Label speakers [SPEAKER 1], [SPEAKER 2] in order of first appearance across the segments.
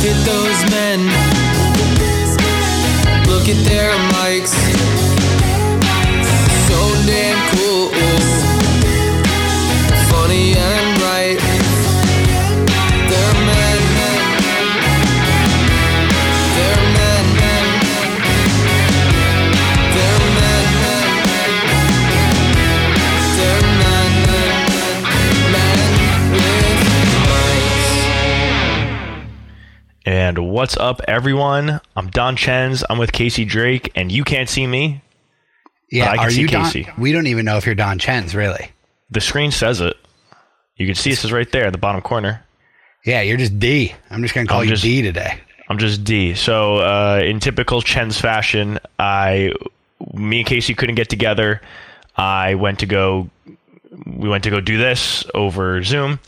[SPEAKER 1] Look at those men. Look at their mics. And
[SPEAKER 2] what's up, everyone? I'm Don Chens. I'm with Casey Drake, and you can't see me.
[SPEAKER 3] Yeah,
[SPEAKER 2] I can
[SPEAKER 3] are
[SPEAKER 2] see
[SPEAKER 3] you Don?
[SPEAKER 2] Casey.
[SPEAKER 3] We don't even know if you're Don Chen's, really.
[SPEAKER 2] The screen says it. You can see this is right there at the bottom corner.
[SPEAKER 3] Yeah, you're just D. I'm just gonna call
[SPEAKER 2] I'm
[SPEAKER 3] you
[SPEAKER 2] just-
[SPEAKER 3] D today.
[SPEAKER 2] I'm just D. So, uh, in typical Chen's fashion, I, me and Casey couldn't get together. I went to go, we went to go do this over Zoom,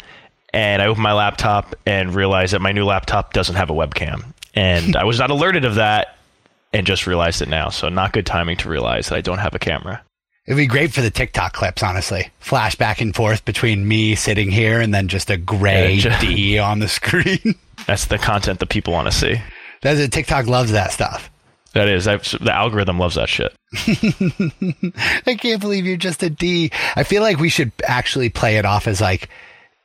[SPEAKER 2] and I opened my laptop and realized that my new laptop doesn't have a webcam, and I was not alerted of that, and just realized it now. So, not good timing to realize that I don't have a camera.
[SPEAKER 3] It'd be great for the TikTok clips, honestly. Flash back and forth between me sitting here and then just a gray
[SPEAKER 2] Yeah, ju-
[SPEAKER 3] D on the screen.
[SPEAKER 2] That's the content that people want to see.
[SPEAKER 3] That's it. TikTok loves that stuff.
[SPEAKER 2] That is, I've, the algorithm loves that shit.
[SPEAKER 3] I can't believe you're just a D. I feel like we should actually play it off as like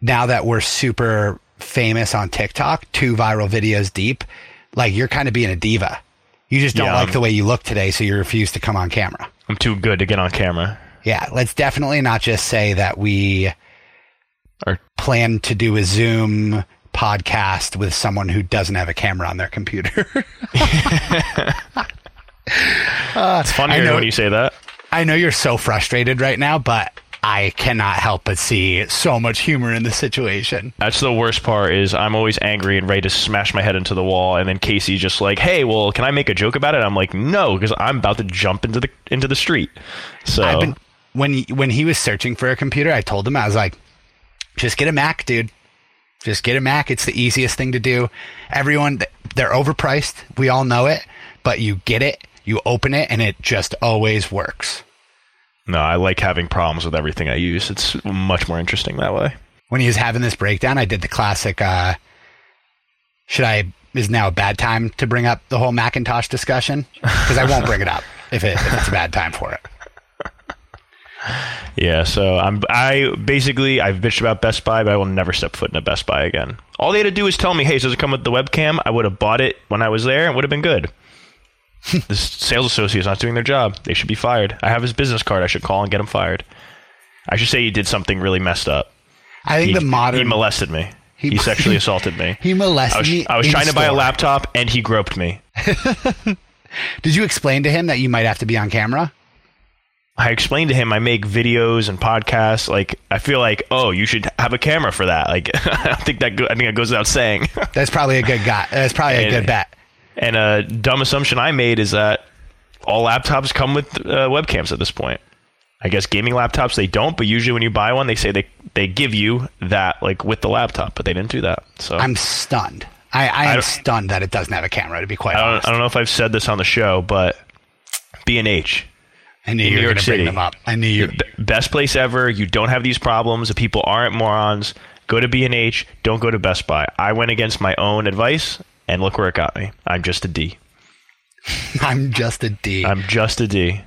[SPEAKER 3] now that we're super famous on TikTok, two viral videos deep, like you're kind of being a diva. You just don't
[SPEAKER 2] Yeah,
[SPEAKER 3] like
[SPEAKER 2] I'm-
[SPEAKER 3] the way you look today, so you refuse to come on camera.
[SPEAKER 2] I'm too good to get on camera.
[SPEAKER 3] Yeah, let's definitely not just say that we
[SPEAKER 2] are
[SPEAKER 3] plan to do a Zoom podcast with someone who doesn't have a camera on their computer.
[SPEAKER 2] it's funnier
[SPEAKER 3] know-
[SPEAKER 2] when you say that.
[SPEAKER 3] I know you're so frustrated right now, but I cannot help but see so much humor in the situation.
[SPEAKER 2] That's the worst part is I'm always angry and ready to smash my head into the wall and then Casey's just like, "Hey, well, can I make a joke about it?" I'm like, "No, because I'm about to jump into the into the street." So
[SPEAKER 3] been when when he was searching for a computer, I told him I was like, just get a Mac, dude. Just get a Mac. It's the easiest thing to do. Everyone, they're overpriced. We all know it, but you get it, you open it, and it just always works.
[SPEAKER 2] No, I like having problems with everything I use. It's much more interesting that way.
[SPEAKER 3] When he was having this breakdown, I did the classic. Uh, should I? Is now a bad time to bring up the whole Macintosh discussion? Because I won't bring it up if, it, if it's a bad time for it.
[SPEAKER 2] Yeah, so I'm I basically I've bitched about Best Buy, but I will never step foot in a Best Buy again. All they had to do is tell me, "Hey, does it come with the webcam?" I would have bought it when I was there and would have been good. this sales associate is not doing their job. They should be fired. I have his business card. I should call and get him fired. I should say he did something really messed up.
[SPEAKER 3] I think
[SPEAKER 2] He,
[SPEAKER 3] the modern
[SPEAKER 2] he molested me. He,
[SPEAKER 3] He-
[SPEAKER 2] sexually assaulted me.
[SPEAKER 3] he molested
[SPEAKER 2] I was,
[SPEAKER 3] me.
[SPEAKER 2] I was
[SPEAKER 3] in
[SPEAKER 2] trying to buy a laptop and he groped me.
[SPEAKER 3] Did you explain to him that you might have to be on camera?
[SPEAKER 2] I explained to him I make videos and podcasts. Like I feel like, oh, you should have a camera for that. Like I don't think that go- I think that goes without saying.
[SPEAKER 3] That's probably a good guy. That's probably a
[SPEAKER 2] And-
[SPEAKER 3] good bet.
[SPEAKER 2] And a dumb assumption I made is that all laptops come with uh, webcams at this point. I guess gaming laptops they don't, but usually when you buy one, they say they they give you that like with the laptop, but they didn't do that. So
[SPEAKER 3] I'm stunned. I, I am
[SPEAKER 2] don't-
[SPEAKER 3] stunned that it doesn't have a camera. To be quite
[SPEAKER 2] I don't,
[SPEAKER 3] honest,
[SPEAKER 2] I don't know if I've said this on the show, but B and H,
[SPEAKER 3] I knew you
[SPEAKER 2] New
[SPEAKER 3] were going to bring them up. I knew you.
[SPEAKER 2] Best place ever. You don't have these problems. The people aren't morons. Go to B and H. Don't go to Best Buy. I went against my own advice, and look where it got me. I'm just a D.
[SPEAKER 3] I'm just a D.
[SPEAKER 2] I'm just a D.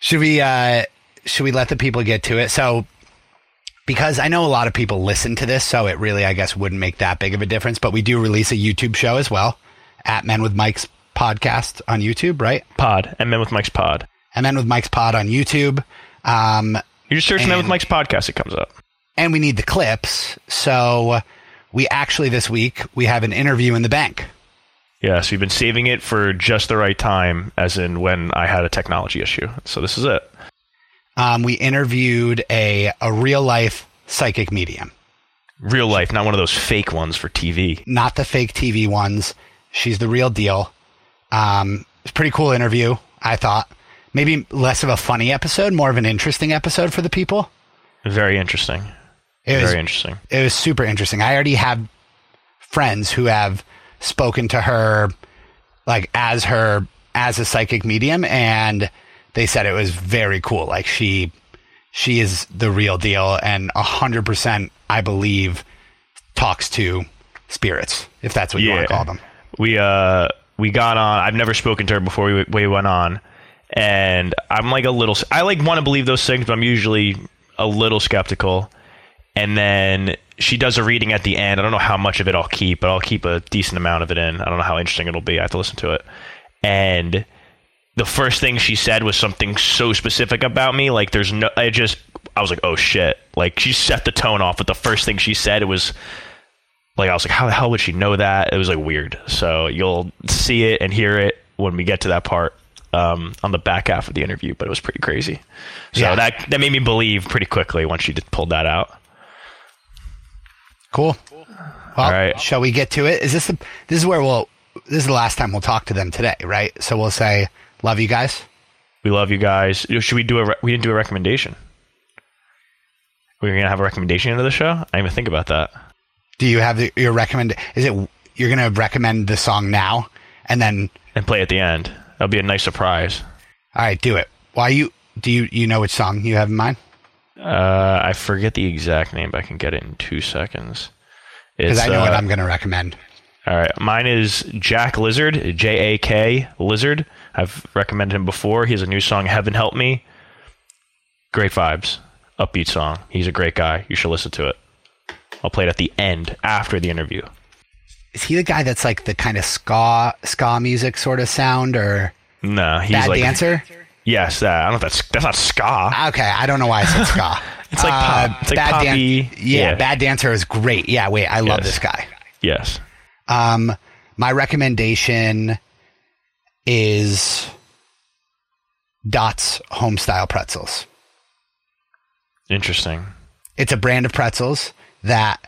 [SPEAKER 3] should we? uh Should we let the people get to it? So, because I know a lot of people listen to this, so it really, I guess, wouldn't make that big of a difference. But we do release a YouTube show as well at Men with Mics podcast on YouTube, right?
[SPEAKER 2] Pod and Men with Mics Pod.
[SPEAKER 3] And Men with Mics pod on YouTube. Um,
[SPEAKER 2] You just search Men with Mics podcast. It comes up.
[SPEAKER 3] and we need the clips. So we actually this week we have an interview in the bank.
[SPEAKER 2] Yes, we've been saving it for just the right time, as in when I had a technology issue. So this is it.
[SPEAKER 3] Um, we interviewed a a real life psychic medium,
[SPEAKER 2] Real life, not one of those fake ones for TV.
[SPEAKER 3] not the fake TV ones. She's the real deal. Um, it's a pretty cool interview, I thought. Maybe less of a funny episode, more of an interesting episode for the people.
[SPEAKER 2] Very interesting.
[SPEAKER 3] It was
[SPEAKER 2] Very interesting.
[SPEAKER 3] it was super interesting. I already have friends who have spoken to her like as her as a psychic medium and they said it was very cool. Like she she is the real deal and a hundred percent I believe talks to spirits, if that's what you want to call them.
[SPEAKER 2] we uh we got on. I've never spoken to her before we we went on, and I'm like a little. I like want to believe those things, but I'm usually a little skeptical. And then she does a reading at the end. I don't know how much of it I'll keep, but I'll keep a decent amount of it in. I don't know how interesting it'll be. I have to listen to it. And the first thing she said was something so specific about me. Like, there's no. I just. I was like, oh shit. Like, she set the tone off with the first thing she said. It was like I was like, how the hell would she know that? It was like weird. So you'll see it and hear it when we get to that part um, on the back half of the interview. But it was pretty crazy. So
[SPEAKER 3] Yeah.
[SPEAKER 2] that that made me believe pretty quickly once she did, pulled that out.
[SPEAKER 3] Cool. Well,
[SPEAKER 2] All right.
[SPEAKER 3] shall we get to it? Is this the, this is where we'll this is the last time we'll talk to them today, right? So we'll say love you guys.
[SPEAKER 2] We love you guys. Should we do a? Re- we didn't do a recommendation. We're gonna have a recommendation into the show. I didn't even think about that.
[SPEAKER 3] Do you have the, your recommend? Is it you're gonna recommend the song now and then
[SPEAKER 2] And play at the end. That'll be a nice surprise.
[SPEAKER 3] all right, do it. Why you do you you know which song you have in mind?
[SPEAKER 2] Uh, I forget the exact name, but I can get it in two seconds.
[SPEAKER 3] Because I know what
[SPEAKER 2] uh,
[SPEAKER 3] I'm gonna recommend.
[SPEAKER 2] All right, mine is Jack Lizard, J A K Lizard. I've recommended him before. He has a new song, "Heaven Help Me." Great vibes, upbeat song. He's a great guy. You should listen to it. I'll play it at the end after the interview.
[SPEAKER 3] Is he the guy that's like the kind of ska ska music sort of sound or
[SPEAKER 2] No, he's
[SPEAKER 3] bad
[SPEAKER 2] like
[SPEAKER 3] dancer?
[SPEAKER 2] Yes, that. I don't know if that's that's not ska.
[SPEAKER 3] Okay, I don't know why I said ska.
[SPEAKER 2] It's like pop. It's like
[SPEAKER 3] Bad Dan- yeah,
[SPEAKER 2] Yeah.
[SPEAKER 3] Bad Dancer is great. Yeah, wait, I love
[SPEAKER 2] Yes.
[SPEAKER 3] this guy.
[SPEAKER 2] Yes.
[SPEAKER 3] Um, my recommendation is Dots Homestyle Pretzels.
[SPEAKER 2] Interesting.
[SPEAKER 3] It's a brand of pretzels that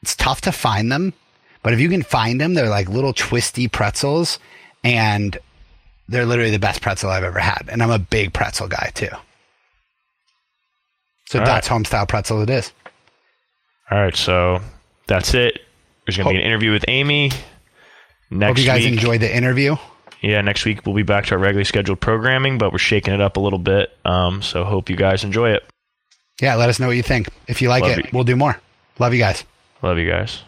[SPEAKER 3] it's tough to find them, but if you can find them, they're like little twisty pretzels, and they're literally the best pretzel I've ever had. And I'm a big pretzel guy too. So
[SPEAKER 2] All
[SPEAKER 3] Dots Homestyle Pretzel it is.
[SPEAKER 2] All right, so that's it. There's gonna be an interview with Amy. Next
[SPEAKER 3] Hope you guys
[SPEAKER 2] week,
[SPEAKER 3] enjoyed the interview.
[SPEAKER 2] Yeah, next week we'll be back to our regularly scheduled programming, but we're shaking it up a little bit. Um, so hope you guys enjoy it.
[SPEAKER 3] Yeah, let us know what you think. If you like
[SPEAKER 2] Love
[SPEAKER 3] it,
[SPEAKER 2] you.
[SPEAKER 3] we'll do more. Love you guys.
[SPEAKER 2] Love you guys.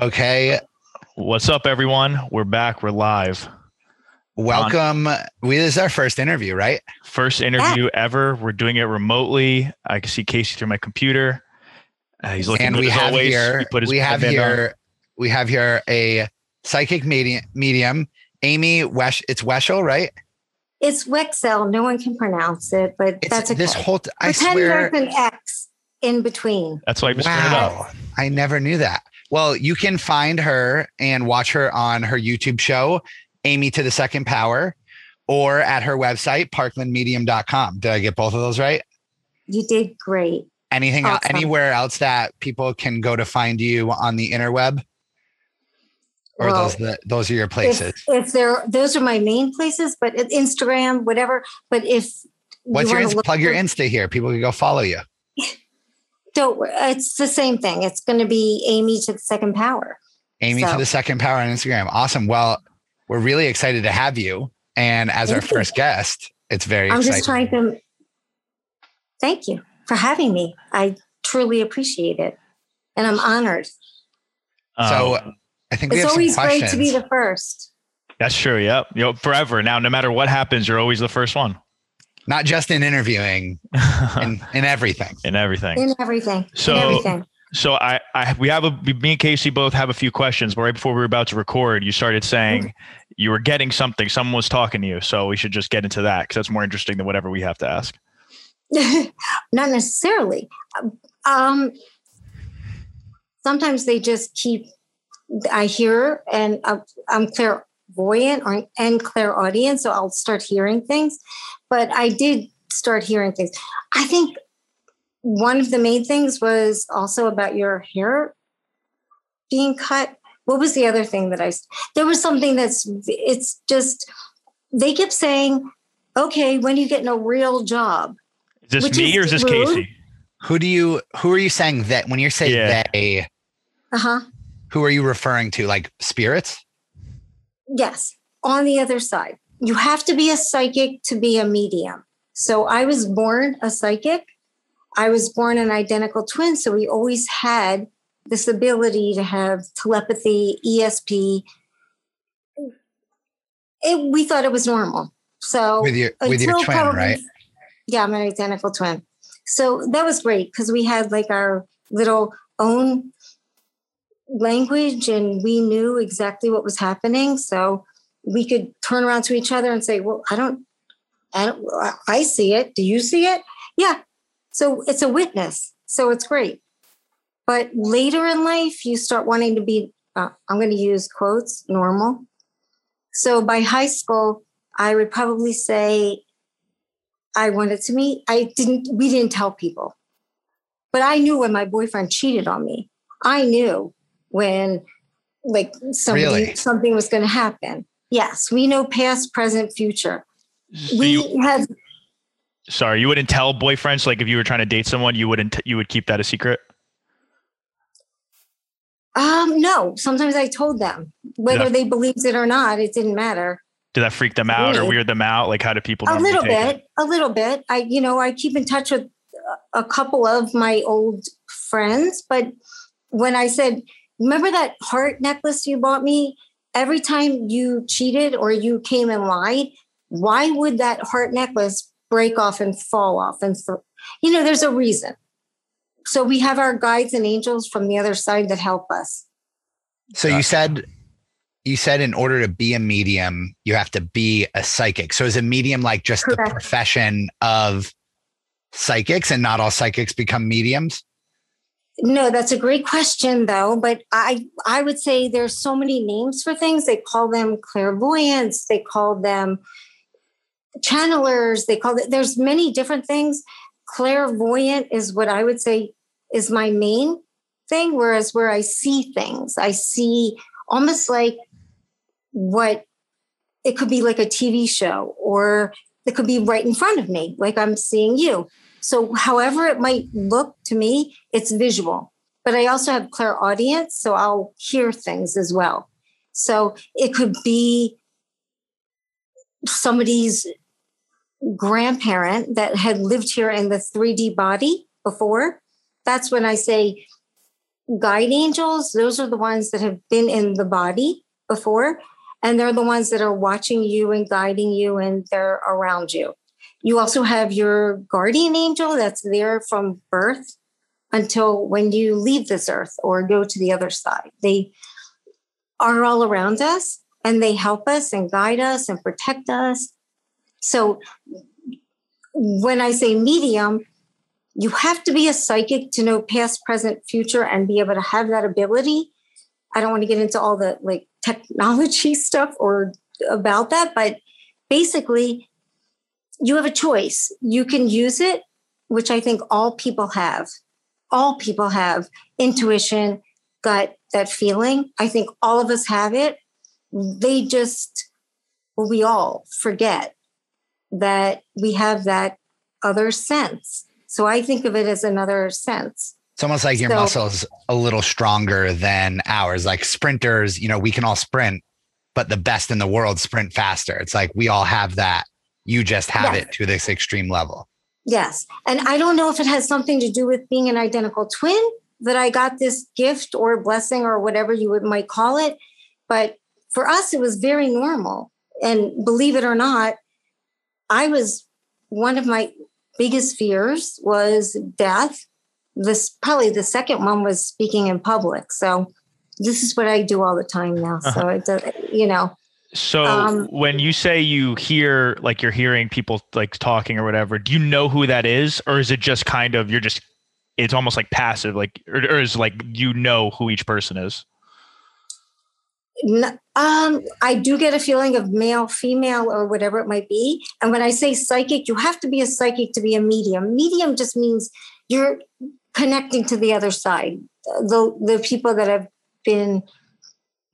[SPEAKER 3] Okay,
[SPEAKER 4] What's up, everyone? We're back. We're live.
[SPEAKER 3] Welcome. We, this is our first interview, right?
[SPEAKER 4] First interview ever. We're doing it remotely. I can see Casey through my computer. Uh, he's looking
[SPEAKER 3] and
[SPEAKER 4] good
[SPEAKER 3] we
[SPEAKER 4] as
[SPEAKER 3] have
[SPEAKER 4] always.
[SPEAKER 3] here
[SPEAKER 4] He put his
[SPEAKER 3] we have
[SPEAKER 4] headband on.
[SPEAKER 3] here we have here a psychic medium medium amy wesh it's weschel right
[SPEAKER 5] It's Wexel. No one can pronounce it, but
[SPEAKER 3] it's
[SPEAKER 5] that's okay.
[SPEAKER 3] this whole t- i
[SPEAKER 5] Pretend
[SPEAKER 3] swear
[SPEAKER 5] there's an X in between.
[SPEAKER 4] That's why I just turned it up.
[SPEAKER 3] i never knew that well you can find her and watch her on her youtube show amy to the second power or at her website parklandmedium.com did i get both of those right
[SPEAKER 5] You did great.
[SPEAKER 3] anything
[SPEAKER 5] Awesome.
[SPEAKER 3] anywhere else that people can go to find you on the interweb or
[SPEAKER 5] Well,
[SPEAKER 3] those the, those are your places
[SPEAKER 5] If, if there, those are my main places, but Instagram, whatever. But if
[SPEAKER 3] What's
[SPEAKER 5] you
[SPEAKER 3] your Insta- plug your Insta here? People can go follow you.
[SPEAKER 5] Don't. It's the same thing. It's going to be Amy to the second power.
[SPEAKER 3] Amy to the second power on Instagram. Awesome. Well, we're really excited to have you. And as our
[SPEAKER 5] you.
[SPEAKER 3] first guest, it's very
[SPEAKER 5] I'm
[SPEAKER 3] exciting.
[SPEAKER 5] just trying to. Thank you for having me. I truly appreciate it, and I'm honored.
[SPEAKER 3] so
[SPEAKER 4] Um,
[SPEAKER 3] I think we
[SPEAKER 5] It's
[SPEAKER 3] have
[SPEAKER 5] always
[SPEAKER 3] some
[SPEAKER 5] great to be the first.
[SPEAKER 4] that's true. Yep. You know, forever. Now, no matter what happens, you're always the first one.
[SPEAKER 3] Not just in interviewing, in, in everything.
[SPEAKER 4] in everything.
[SPEAKER 5] in everything.
[SPEAKER 4] So-
[SPEAKER 5] in everything.
[SPEAKER 4] So I, I, we have a, me and Casey both have a few questions, but right before we were about to record, you started saying you were getting something. Someone was talking to you, so we should just get into that because that's more interesting than whatever we have to ask.
[SPEAKER 5] not necessarily um sometimes they just keep i hear and I'm- clairvoyant or and clairaudient so i'll start hearing things but i did start hearing things i think one of the main things was also about your hair being cut what was the other thing that I? there was something that's it's just they kept saying okay when are you getting a real job
[SPEAKER 4] Is this
[SPEAKER 5] Which
[SPEAKER 4] me
[SPEAKER 5] is
[SPEAKER 4] or is this
[SPEAKER 5] rude.
[SPEAKER 4] Casey?
[SPEAKER 3] Who do you who are you saying that when you say
[SPEAKER 4] Yeah.
[SPEAKER 3] they,
[SPEAKER 5] uh-huh
[SPEAKER 3] who are you referring to? Like spirits?
[SPEAKER 5] Yes, on the other side. You have to be a psychic to be a medium. So I was born a psychic. I was born an identical twin. So we always had this ability to have telepathy, ESP. It, we thought it was normal. So
[SPEAKER 3] with your with your twin,
[SPEAKER 5] probably-
[SPEAKER 3] right?
[SPEAKER 5] Yeah, I'm an identical twin. So that was great because we had like our little own language and we knew exactly what was happening. So we could turn around to each other and say, Well, I don't, I don't, I see it. Do you see it? Yeah. So it's a witness. So it's great. But later in life, you start wanting to be, uh, I'm going to use quotes, normal. So by high school, I would probably say I wanted to meet. I didn't, we didn't tell people. But I knew when my boyfriend cheated on me. I knew when like somebody,
[SPEAKER 3] Really?
[SPEAKER 5] something was going to happen. Yes, we know past, present, future.
[SPEAKER 2] So
[SPEAKER 5] we
[SPEAKER 2] you,
[SPEAKER 5] have
[SPEAKER 2] sorry, you wouldn't tell boyfriends like if you were trying to date someone, you wouldn't you would keep that a secret.
[SPEAKER 5] um no. Sometimes I told them whether
[SPEAKER 2] Yeah.
[SPEAKER 5] they believed it or not. It didn't matter.
[SPEAKER 2] Did that freak them out or weird them out? Like how do people?
[SPEAKER 5] a little
[SPEAKER 2] take it?
[SPEAKER 5] bit a little bit i you know i keep in touch with a couple of my old friends but when i said remember that heart necklace you bought me every time you cheated or you came and lied why would that heart necklace break off and fall off and th- you know there's a reason so we have our guides and angels from the other side that help us
[SPEAKER 3] So you said you said in order to be a medium, you have to be a psychic. So is a medium like just the profession of psychics and not all psychics become mediums?
[SPEAKER 5] No, that's a great question though, but I I would say there's so many names for things. They call them clairvoyants, they call them channelers, they call it there's many different things. Clairvoyant is what I would say is my main thing whereas where I see things, I see almost like what it could be like a TV show or it could be right in front of me like I'm seeing you. So, however it might look to me, it's visual. But I also have clairaudience, so I'll hear things as well. So it could be somebody's grandparent that had lived here in the 3D body before. That's when I say guide angels, those are the ones that have been in the body before. And they're the ones that are watching you and guiding you, and they're around you. You also have your guardian angel that's there from birth until when you leave this earth or go to the other side. They are all around us and they help us and guide us and protect us. So when I say medium, you have to be a psychic to know past, present, future, and be able to have that ability. I don't want to get into all the like technology stuff or about that, but basically, you have a choice. You can use it, which I think all people have. All people have intuition, gut, that feeling. I think all of us have it. They just, well, we all forget that we have that other sense. So I think of it as another sense.
[SPEAKER 3] It's almost like your
[SPEAKER 5] So-
[SPEAKER 3] muscles a little stronger than ours. Like sprinters, you know, we can all sprint, but the best in the world sprint faster. It's like we all have that. You just have
[SPEAKER 5] Yes.
[SPEAKER 3] it to this extreme level.
[SPEAKER 5] Yes. And I don't know if it has something to do with being an identical twin that I got this gift or blessing or whatever you would, might call it. But for us, it was very normal. And believe it or not, I was one of my biggest fears was death. This probably the second one was speaking in public. So this is what I do all the time now. So it does, you know,
[SPEAKER 2] So
[SPEAKER 5] Um,
[SPEAKER 2] when you say you hear like you're hearing people like talking or whatever, do you know who that is, or is it just kind of you're just it's almost like passive, like or, or is like you know who each person is?
[SPEAKER 5] Um, I do get a feeling of male, female, or whatever it might be. And when I say psychic, you have to be a psychic to be a medium. Medium just means you're connecting to the other side, the the people that have been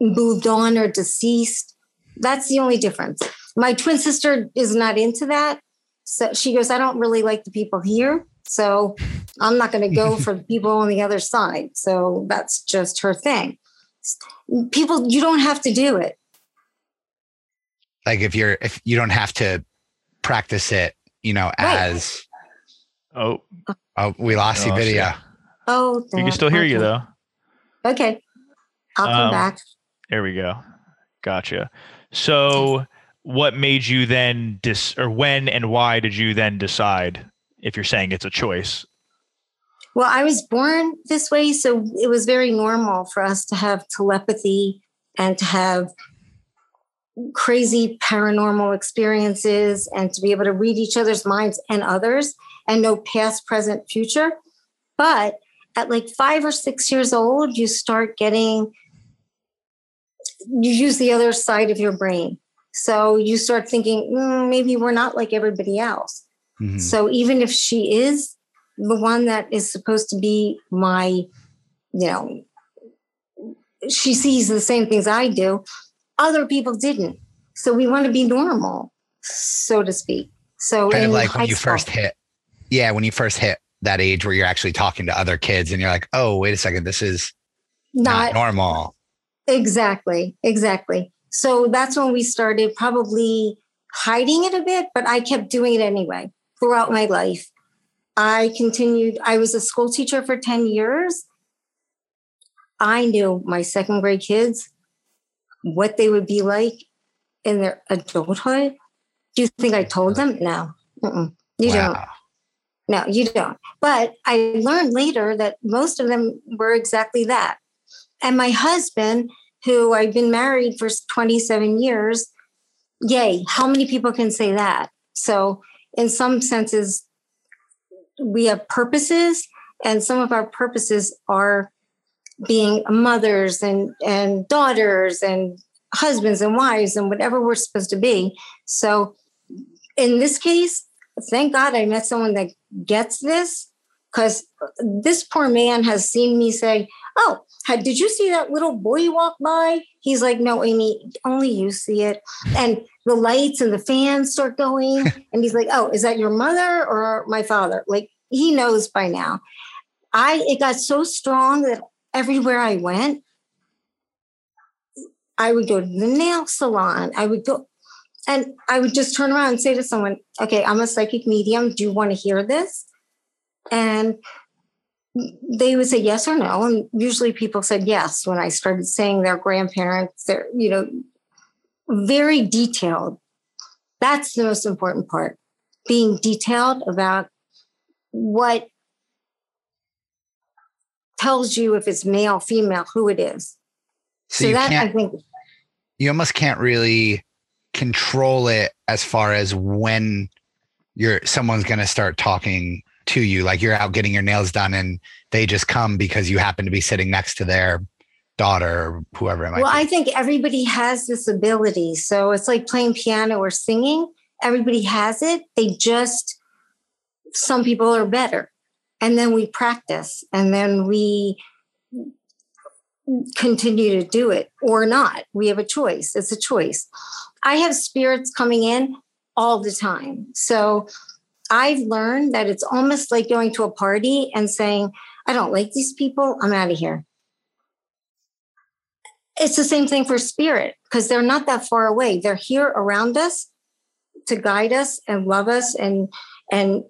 [SPEAKER 5] moved on or deceased. That's the only difference. My twin sister is not into that. So she goes, I don't really like the people here. So I'm not going to go for the people on the other side. So that's just her thing people you don't have to do it
[SPEAKER 3] Like if you're if you don't have to practice it, you know,
[SPEAKER 5] Right.
[SPEAKER 3] as
[SPEAKER 2] Oh,
[SPEAKER 3] oh, we lost the
[SPEAKER 2] Oh,
[SPEAKER 3] video.
[SPEAKER 2] shit.
[SPEAKER 5] oh
[SPEAKER 2] we can still hear you though.
[SPEAKER 5] Okay. I'll come
[SPEAKER 2] Um,
[SPEAKER 5] back.
[SPEAKER 2] There we go. Gotcha. So, what made you then dis, or when and why did you then decide if you're saying it's a choice?
[SPEAKER 5] Well, I was born this way, so it was very normal for us to have telepathy and to have crazy paranormal experiences and to be able to read each other's minds and others and know past, present, future. But at like five or six years old, you start getting, you use the other side of your brain. So you start thinking, "Mm, maybe we're not like everybody else.
[SPEAKER 3] Mhm.
[SPEAKER 5] So even if she is the one that is supposed to be my, you know, she sees the same things I do, other people didn't. So we want to be normal, so to speak. So
[SPEAKER 3] kind of like when you
[SPEAKER 5] school-
[SPEAKER 3] first hit yeah when you first hit that age where you're actually talking to other kids and you're like oh wait a second this is not,
[SPEAKER 5] not
[SPEAKER 3] normal
[SPEAKER 5] Exactly, exactly. So that's when we started probably hiding it a bit, but I kept doing it anyway throughout my life. I continued, I was a school teacher for 10 years. I knew my second grade kids, what they would be like in their adulthood. Do you think I told them? No, Mm-mm. you don't. No, you don't. But I learned later that most of them were exactly that. And my husband, who I've been married for 27 years, yay, how many people can say that? So, in some senses, we have purposes, and some of our purposes are being mothers and, and daughters and husbands and wives and whatever we're supposed to be. So, in this case, thank God I met someone that gets this because this poor man has seen me say, Oh, did you see that little boy walk by? He's like, No, Amy, only you see it. And the lights and the fans start going. and he's like, Oh, is that your mother or my father? Like he knows by now. I it got so strong that everywhere I went, I would go to the nail salon. I would go and I would just turn around and say to someone, okay, I'm a psychic medium. Do you want to hear this? And they would say yes or no. And usually people said yes when I started saying their grandparents, they're, you know, very detailed. That's the most important part. Being detailed about what tells you if it's male, female, who it is.
[SPEAKER 3] so,
[SPEAKER 5] So, that I think
[SPEAKER 3] you almost can't really control it as far as when you're someone's going to start talking to you like you're out getting your nails done and they just come because you happen to be sitting next to their daughter or whoever it might
[SPEAKER 5] Well,
[SPEAKER 3] be.
[SPEAKER 5] I think everybody has this ability. So it's like playing piano or singing. Everybody has it. They just, some people are better. And then we practice and then we continue to do it or not. We have a choice. It's a choice. I have spirits coming in all the time. So I've learned that it's almost like going to a party and saying, I don't like these people. I'm out of here. It's the same thing for spirit because they're not that far away. They're here around us to guide us and love us and and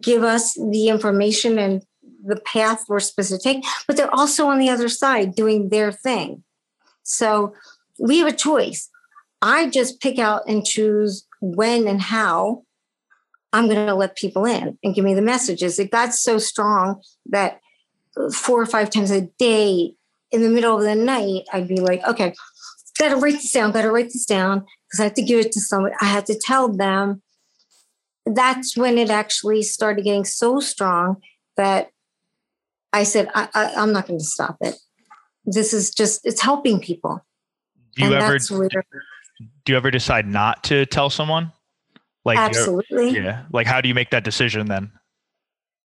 [SPEAKER 5] give us the information and the path we're supposed to take but they're also on the other side doing their thing. So we have a choice. I just pick out and choose when and how i'm going to let people in and give me the messages it got so strong that four or five times a day in the middle of the night, I'd be like, okay, gotta write this down, gotta write this down, because I have to give it to someone. I had to tell them. That's when it actually started getting so strong that I said, I, I, I'm not going to stop it. This is just, it's helping people.
[SPEAKER 2] Do you
[SPEAKER 5] and
[SPEAKER 2] ever do you ever decide not to tell someone? Like
[SPEAKER 5] absolutely.
[SPEAKER 2] yeah. Like how do you make that decision then?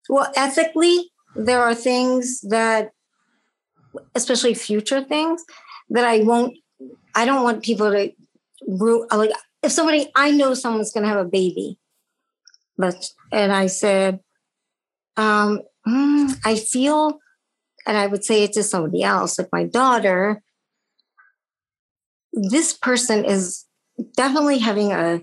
[SPEAKER 5] Well, ethically, there are things that, especially future things, that I won't. I don't want people to like. If somebody I know someone's going to have a baby, but and I said, um, "Hmm, I feel, and I would say it to somebody else, like my daughter. This person is definitely having a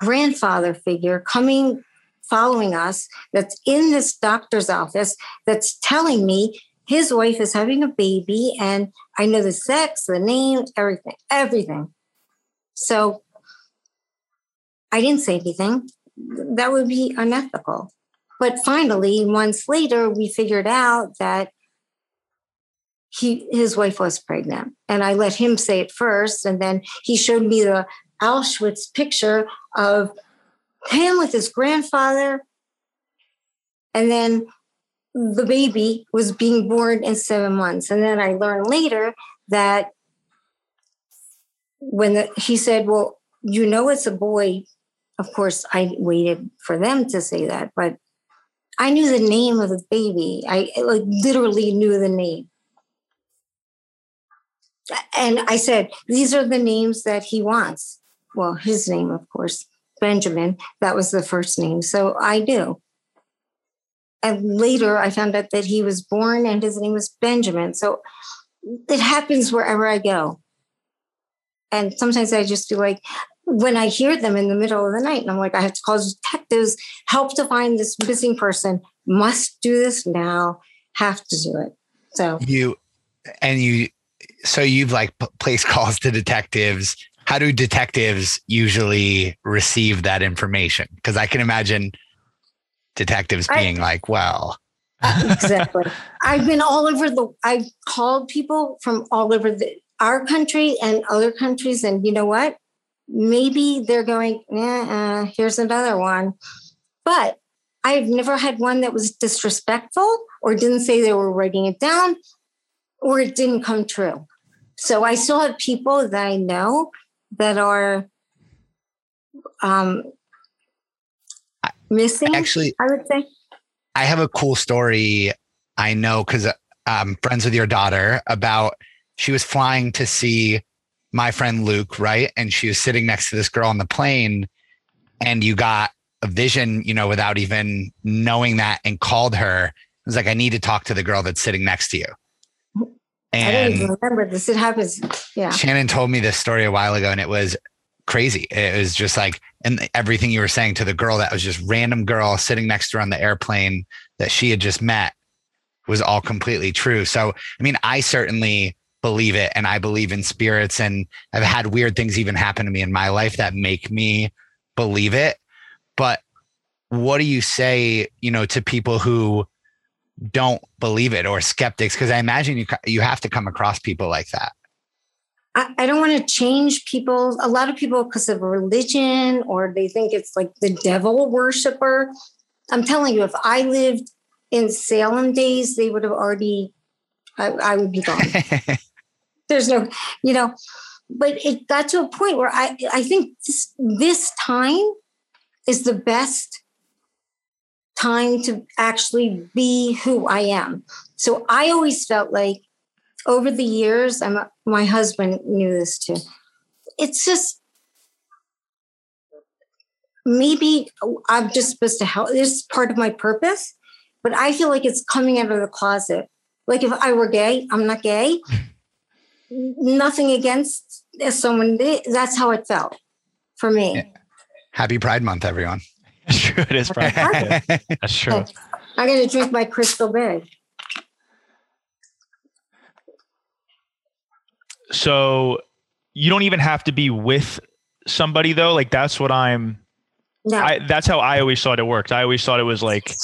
[SPEAKER 5] grandfather figure coming following us that's in this doctor's office that's telling me his wife is having a baby, and I know the sex, the name, everything, everything. So I didn't say anything. That would be unethical. But finally, months later, we figured out that he his wife was pregnant. And I let him say it first. And then he showed me the Auschwitz picture of him with his grandfather. And then the baby was being born in seven months. And then I learned later that when the, he said, Well, you know, it's a boy. Of course, I waited for them to say that, but I knew the name of the baby. I like literally knew the name. And I said, These are the names that he wants. Well, his name, of course, Benjamin. That was the first name. So I do. And later I found out that he was born and his name was Benjamin. So it happens wherever I go. And sometimes I just feel like when I hear them in the middle of the night, and I'm like, I have to call detectives, help to find this missing person, must do this now, have to do it. So
[SPEAKER 3] You and you, so you've like placed calls to detectives. How do detectives usually receive that information? Because I can imagine detectives
[SPEAKER 5] I-
[SPEAKER 3] being like, well,
[SPEAKER 5] exactly. I've been all over the. I've called people from all over the our country and other countries, and you know what? Maybe they're going. Uh, here's another one, but I've never had one that was disrespectful or didn't say they were writing it down, or it didn't come true. So I still have people that I know that are um, missing.
[SPEAKER 3] actually,
[SPEAKER 5] I would say.
[SPEAKER 3] I have a cool story. I know because I'm friends with your daughter about she was flying to see my friend Luke, right? And she was sitting next to this girl on the plane, and you got a vision, you know, without even knowing that and called her. It was like, I need to talk to the girl that's sitting next to you.
[SPEAKER 5] I don't even remember this. It happens. Yeah.
[SPEAKER 3] Shannon told me this story a while ago, and it was crazy. It was just like, and everything you were saying to the girl that was just random girl sitting next to her on the airplane that she had just met was all completely true. So, I mean, I certainly believe it and I believe in spirits, and I've had weird things even happen to me in my life that make me believe it. But what do you say, you know, to people who don't believe it or skeptics? Because I imagine you, you have to come across people like that.
[SPEAKER 5] I, I don't want to change people. A lot of people, because of religion or they think it's like the devil worshiper. I'm telling you, if I lived in Salem days, they would have already, I, I would be gone. There's no, you know, but it got to a point where I, I think this, this time is the best time to actually be who I am. So I always felt like over the years, I'm, my husband knew this too. It's just maybe I'm just supposed to help. This is part of my purpose, but I feel like it's coming out of the closet. Like if I were gay, I'm not gay. Nothing against someone. That's how it felt for me.
[SPEAKER 3] Happy Pride Month, everyone.
[SPEAKER 2] That's true. It is probably. That's true.
[SPEAKER 5] I'm going to drink my crystal bay.
[SPEAKER 2] So you don't even have to be with somebody though. Like that's what I'm.
[SPEAKER 5] No,
[SPEAKER 2] I that's how I always thought it worked. I always thought it was like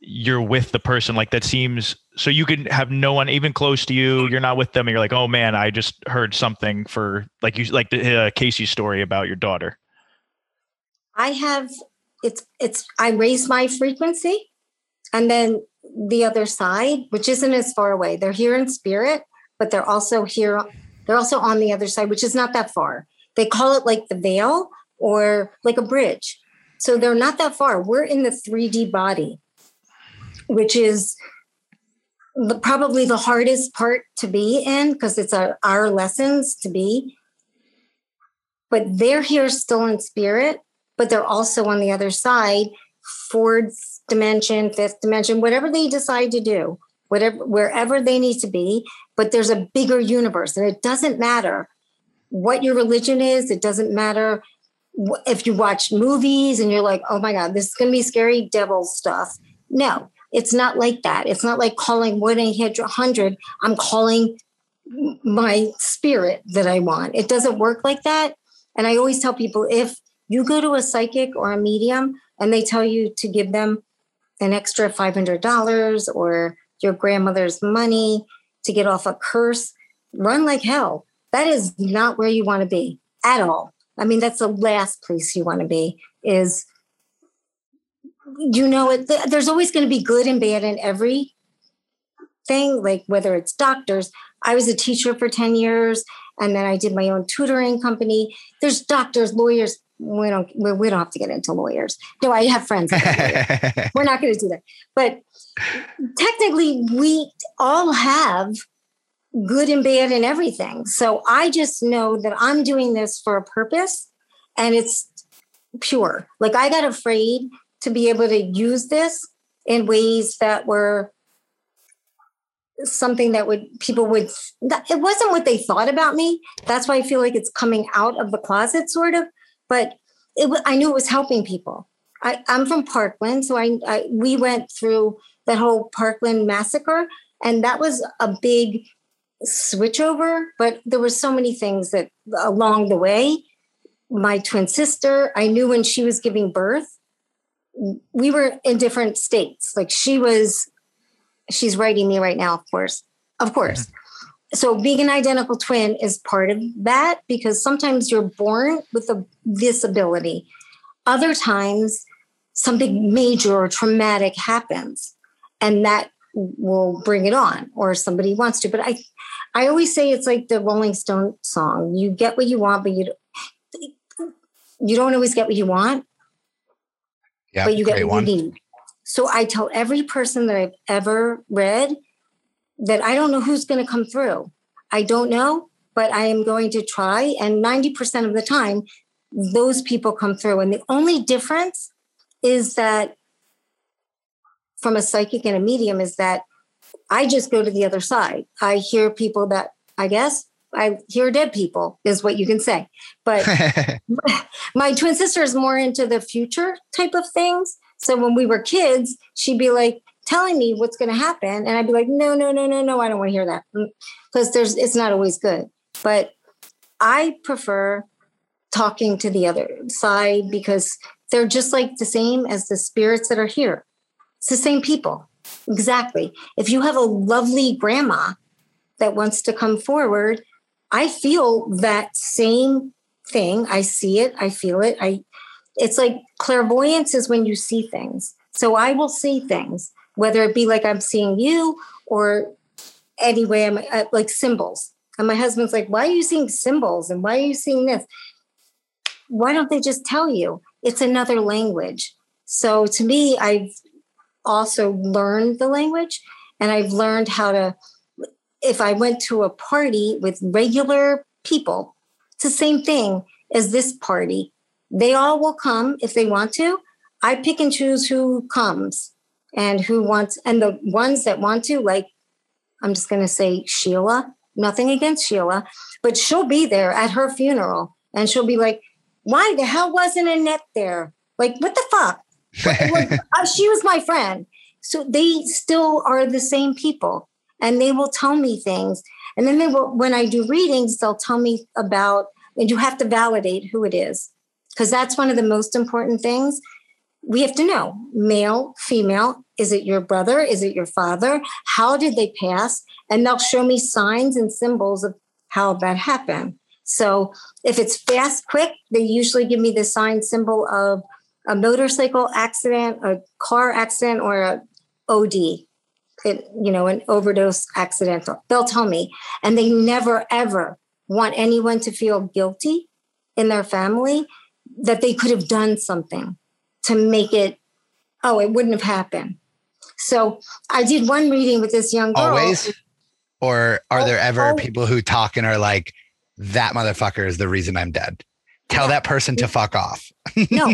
[SPEAKER 2] you're with the person. Like that seems so you can have no one even close to you. You're not with them, and you're like, oh man, I just heard something for like you like the uh, Casey story about your daughter.
[SPEAKER 5] I have it's it's I raise my frequency and then the other side, which isn't as far away. They're here in spirit, but they're also here they're also on the other side, which is not that far. They call it like the veil or like a bridge. So they're not that far. We're in the 3D body, which is the, probably the hardest part to be in because it's our, our lessons to be. But they're here still in spirit but they're also on the other side, fourth dimension, fifth dimension, whatever they decide to do, whatever wherever they need to be. But there's a bigger universe, and it doesn't matter what your religion is. It doesn't matter if you watch movies and you're like, "Oh my God, this is going to be scary devil stuff." No, It's not like that. It's not like calling 1 800. I'm calling my spirit that I want. It doesn't work like that. And I always tell people if you go to a psychic or a medium and they tell you to give them an extra $500 or your grandmother's money to get off a curse, run like hell. That is not where you want to be at all. I mean, that's the last place you want to be is you know it there's always going to be good and bad in every thing like whether it's doctors i was a teacher for 10 years and then i did my own tutoring company there's doctors lawyers we don't we we don't have to get into lawyers. No i have friends we're not going to do that. But technically we all have good and bad in everything. So i just know that i'm doing this for a purpose and it's pure. Like i got afraid to be able to use this in ways that were something that would people would it wasn't what they thought about me. That's why i feel like it's coming out of the closet sort of but it, i knew it was helping people. I, i'm from parkland so I, I we went through that whole parkland massacre and that was a big switchover but there were so many things that along the way. My twin sister i knew when she was giving birth we were in different states. Like she was she's writing me right now of course. Of course mm-hmm. So being an identical twin is part of that because sometimes you're born with a disability other times something major or traumatic happens and that will bring it on or somebody wants to but i i always say it's like the rolling stone song you get what you want but you don't- you don't always get what you want
[SPEAKER 3] yeah,
[SPEAKER 5] but you get what
[SPEAKER 3] one.
[SPEAKER 5] you need. So I tell every person that I've ever read that I don't know who's going to come through. I don't know, but I am going to try. And 90% of the time, those people come through. And the only difference is that from a psychic and a medium is that I just go to the other side. I hear people that I guess I hear dead people, is what you can say. But my twin sister is more into the future type of things. So when we were kids, she'd be like telling me what's going to happen, and I'd be like, "No, no, no, no, no, I don't want to hear that," mm, because there's it's not always good. But I prefer talking to the other side because they're just like the same as the spirits that are here. It's the same people, exactly. If you have a lovely grandma that wants to come forward, I feel that same thing. I see it, I feel it. I it's like clairvoyance is when you see things. So I will see things, whether it be like I'm seeing you or anyway, I'm uh, like symbols. And my husband's like, why are you seeing symbols? And why are you seeing this? Why don't they just tell you? It's another language. So to me, I've also learned the language and I've learned how to, if I went to a party with regular people, it's the same thing as this party. They all will come if they want to. I pick and choose who comes and who wants, and the ones that want to, like, I'm just going to say Sheila, nothing against Sheila, but she'll be there at her funeral and she'll be like, why the hell wasn't Annette there? Like, what the fuck? Like, uh, she was my friend. So they still are the same people and they will tell me things. And then they will, when I do readings, they'll tell me about, and you have to validate who it is because that's one of the most important things. We have to know male, female. Is it your brother? Is it your father? How did they pass? And they'll show me signs and symbols of how that happened. So if it's fast, quick, they usually give me the sign symbol of a motorcycle accident, a car accident, or a OD, it, you know, an overdose accidental. They'll tell me, and they never ever want anyone to feel guilty in their family that they could have done something to make it. Oh, it wouldn't have happened. So I did one reading with this young girl.
[SPEAKER 3] Always? Or are there ever
[SPEAKER 5] Oh. oh.
[SPEAKER 3] people who talk and are like, that motherfucker is the reason I'm dead? Tell that person to fuck off.
[SPEAKER 5] No,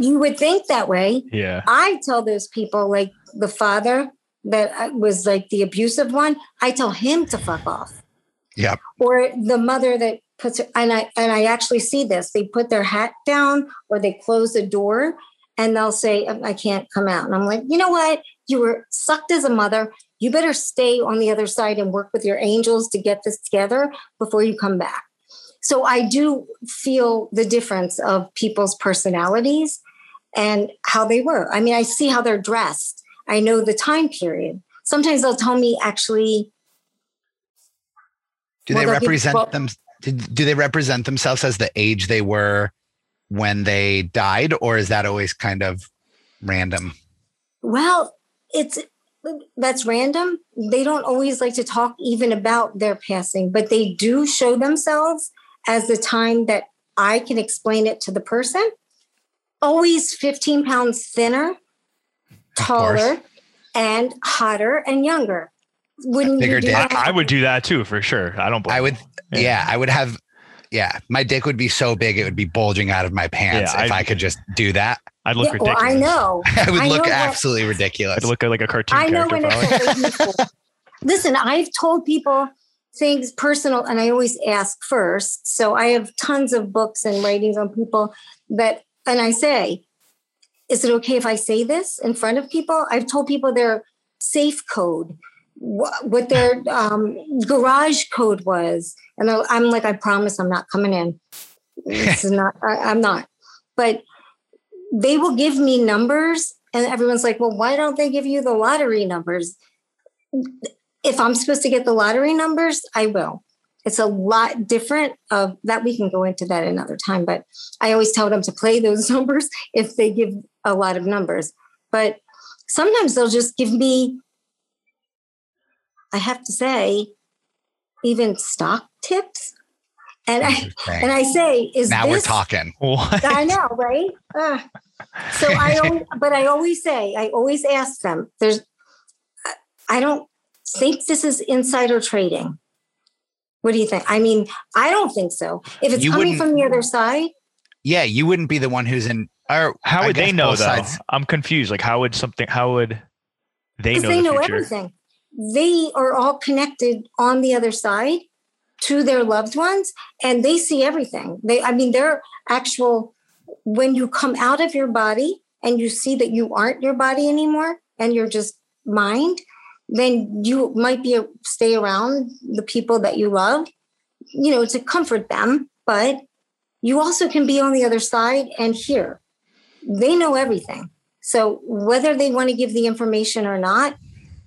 [SPEAKER 5] you would think that way.
[SPEAKER 2] Yeah.
[SPEAKER 5] I tell those people, like the father that I- was like the abusive one, I tell him to fuck off.
[SPEAKER 3] Yep.
[SPEAKER 5] Or the mother that puts and I and I actually see this. They put their hat down or they close the door, and they'll say, oh, I can't come out. And I'm like, you know what? You were sucked as a mother. You better stay on the other side and work with your angels to get this together before you come back. So I do feel the difference of people's personalities and how they were. I mean, I see how they're dressed. I know the time period. Sometimes they'll tell me actually
[SPEAKER 3] Do
[SPEAKER 5] Well,
[SPEAKER 3] they represent them? Do, they represent themselves as the age they were when they died, or is that always kind of random?
[SPEAKER 5] Well, it's that's random. They don't always like to talk even about their passing, but they do show themselves as the time that I can explain it to the person. Always 15 pounds thinner, taller, and hotter and younger. Wouldn't
[SPEAKER 3] Bigger
[SPEAKER 5] you do
[SPEAKER 3] dick.
[SPEAKER 5] that?
[SPEAKER 2] I would do that too for sure. I don't. Blame
[SPEAKER 3] I would,
[SPEAKER 2] Yeah.
[SPEAKER 3] yeah. I would have, yeah, my dick would be so big it would be bulging out of my pants
[SPEAKER 2] Yeah,
[SPEAKER 3] if
[SPEAKER 2] I-
[SPEAKER 3] I, could just do that.
[SPEAKER 2] I'd look
[SPEAKER 5] Yeah, well,
[SPEAKER 2] ridiculous.
[SPEAKER 5] I know.
[SPEAKER 3] I would
[SPEAKER 5] I
[SPEAKER 3] look
[SPEAKER 5] know that-
[SPEAKER 3] absolutely ridiculous.
[SPEAKER 2] I'd look like a cartoon
[SPEAKER 5] I know when it's
[SPEAKER 2] probably.
[SPEAKER 5] a Listen, I've told people things personal, and I always ask first. So I have tons of books and writings on people that, and I say, is it okay if I say this in front of people? I've told people their safe code, wh- what their um, garage code was, and I'm like, I promise, I'm not coming in. This is not. I, I'm not. But they will give me numbers, and everyone's like, well, why don't they give you the lottery numbers? if I'm supposed to get the lottery numbers, I will. It's a lot different of that. We can go into that another time, but I always tell them to play those numbers if they give a lot of numbers. But sometimes they'll just give me, I have to say, even stock tips. And I and I say, is
[SPEAKER 3] now we're talking.
[SPEAKER 2] What?
[SPEAKER 5] I know, right? Ugh. so I, always, but I always say, I always ask them. There's, I don't think this is insider trading. What do you think? I mean, I don't think so. If it's
[SPEAKER 3] You
[SPEAKER 5] coming from the other side,
[SPEAKER 3] Yeah, you wouldn't be the one who's in. Or
[SPEAKER 2] How would they know
[SPEAKER 3] both
[SPEAKER 2] though?
[SPEAKER 3] sides-
[SPEAKER 2] I'm confused. Like, how would something? How would they know?
[SPEAKER 5] because
[SPEAKER 2] know
[SPEAKER 5] they
[SPEAKER 2] the
[SPEAKER 5] know
[SPEAKER 2] future?
[SPEAKER 5] everything. They are all connected on the other side to their loved ones, and they see everything. They, I mean, they're actual. When you come out of your body and you see that you aren't your body anymore, and you're just mind, then you might be a, stay around the people that you love, you know, to comfort them. But you also can be on the other side and hear. They know everything. So whether they want to give the information or not,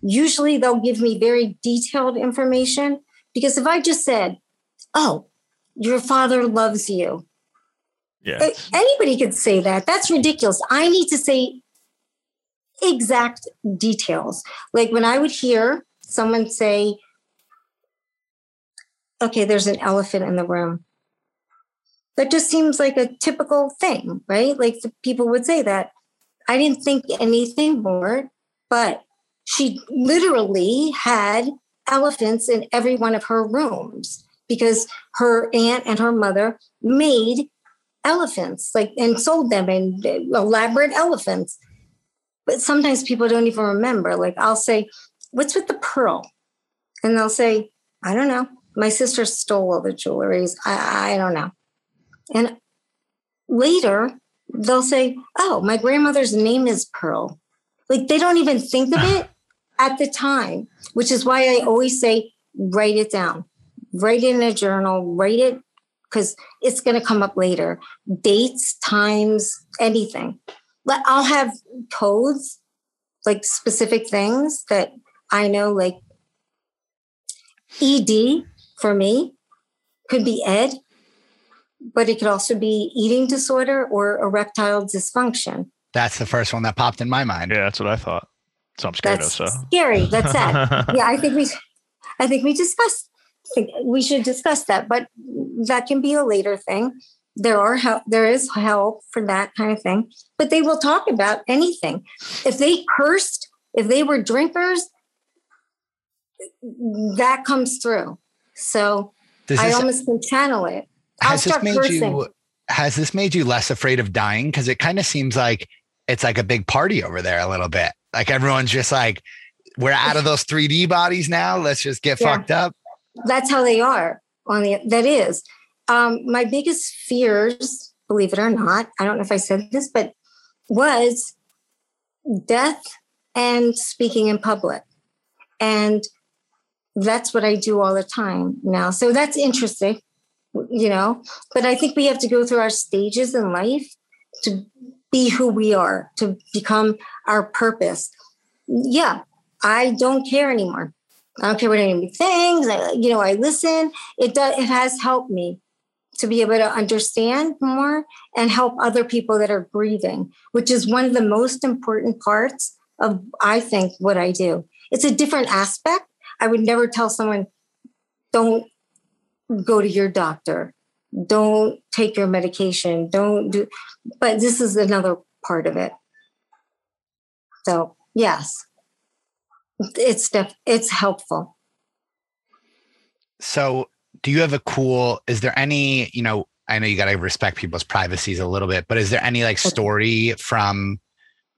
[SPEAKER 5] usually they'll give me very detailed information because if I just said, "Oh, your father loves you,"
[SPEAKER 2] Yeah.
[SPEAKER 5] anybody could say that. That's ridiculous. I need to say exact details. Like when I would hear someone say, "Okay, there's an elephant in the room." That just seems like a typical thing, right? Like the people would say that. I didn't think anything more, but she literally had elephants in every one of her rooms because her aunt and her mother made elephants like and sold them and uh, elaborate elephants. But sometimes people don't even remember like i'll say what's with the pearl? And they'll say i don't know. My sister stole all the jewelries. I, I don't know. And later they'll say oh my grandmother's name is pearl. Like they don't even think of it at the time which is why i always say write it down. Write it in a journal. Write it because it's going to come up later. Dates times anything. But i'll have codes like specific things that i know like ed for me could be ed but it could also be eating disorder or erectile dysfunction.
[SPEAKER 3] That's the first one that popped in my mind.
[SPEAKER 2] Yeah, that's what I thought. So I'm scared
[SPEAKER 5] that's
[SPEAKER 2] of. So
[SPEAKER 5] scary that's sad yeah i think we i think we discussed I think we should discuss that but that can be a later thing there are help there is help for that kind of thing but they will talk about anything if they cursed if they were drinkers that comes through so
[SPEAKER 3] Does
[SPEAKER 5] i
[SPEAKER 3] this,
[SPEAKER 5] almost can channel it I'll
[SPEAKER 3] has this
[SPEAKER 5] start
[SPEAKER 3] made
[SPEAKER 5] cursing.
[SPEAKER 3] you? Has this made you less afraid of dying? Because it kind of seems like it's like a big party over there a little bit. Like everyone's just like, we're out of those 3D bodies now. Let's just get
[SPEAKER 5] Yeah.
[SPEAKER 3] fucked up.
[SPEAKER 5] that's how they are on the that is um my biggest fears believe it or not i don't know if i said this but was death and speaking in public. And that's what I do all the time now. So that's interesting, you know. But I think we have to go through our stages in life to be who we are, to become our purpose. Yeah, I don't care anymore. I don't care what anybody thinks. I, you know, I listen. It does. It has helped me to be able to understand more and help other people that are grieving, which is one of the most important parts of, I think, what I do. It's a different aspect. I would never tell someone, don't go to your doctor, don't take your medication, don't do, but this is another part of it. So, yes, it's def- it's helpful.
[SPEAKER 3] So, do you have a cool? Is there any? You know, I know you got to respect people's privacies a little bit, but is there any like story from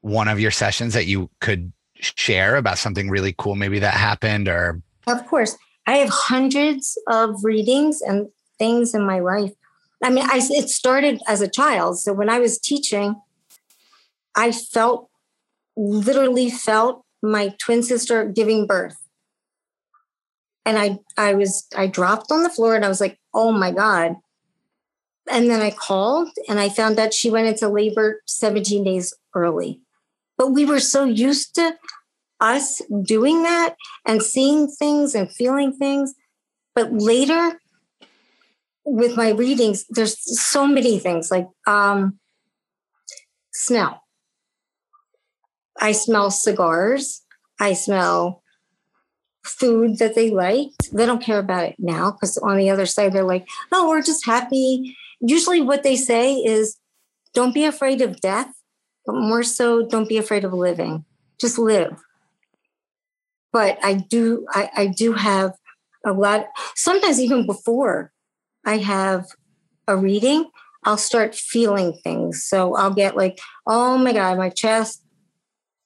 [SPEAKER 3] one of your sessions that you could share about something really cool, maybe that happened, or
[SPEAKER 5] Of course, I have hundreds of readings and things in my life. I mean, I it started as a child. So when I was teaching, I felt literally felt my twin sister giving birth. And I I was I dropped on the floor and I was like, "Oh my god." And then I called and I found out she went into labor 17 days early. But we were so used to us doing that and seeing things and feeling things. But later, with my readings, there's so many things like um, smell. I smell cigars. I smell food that they liked. They don't care about it now because on the other side, they're like, oh, we're just happy. Usually, what they say is, don't be afraid of death, but more so, don't be afraid of living. Just live but I do I, I do have a lot sometimes even before I have a reading, I'll start feeling things. So I'll get like, oh my God, my chest,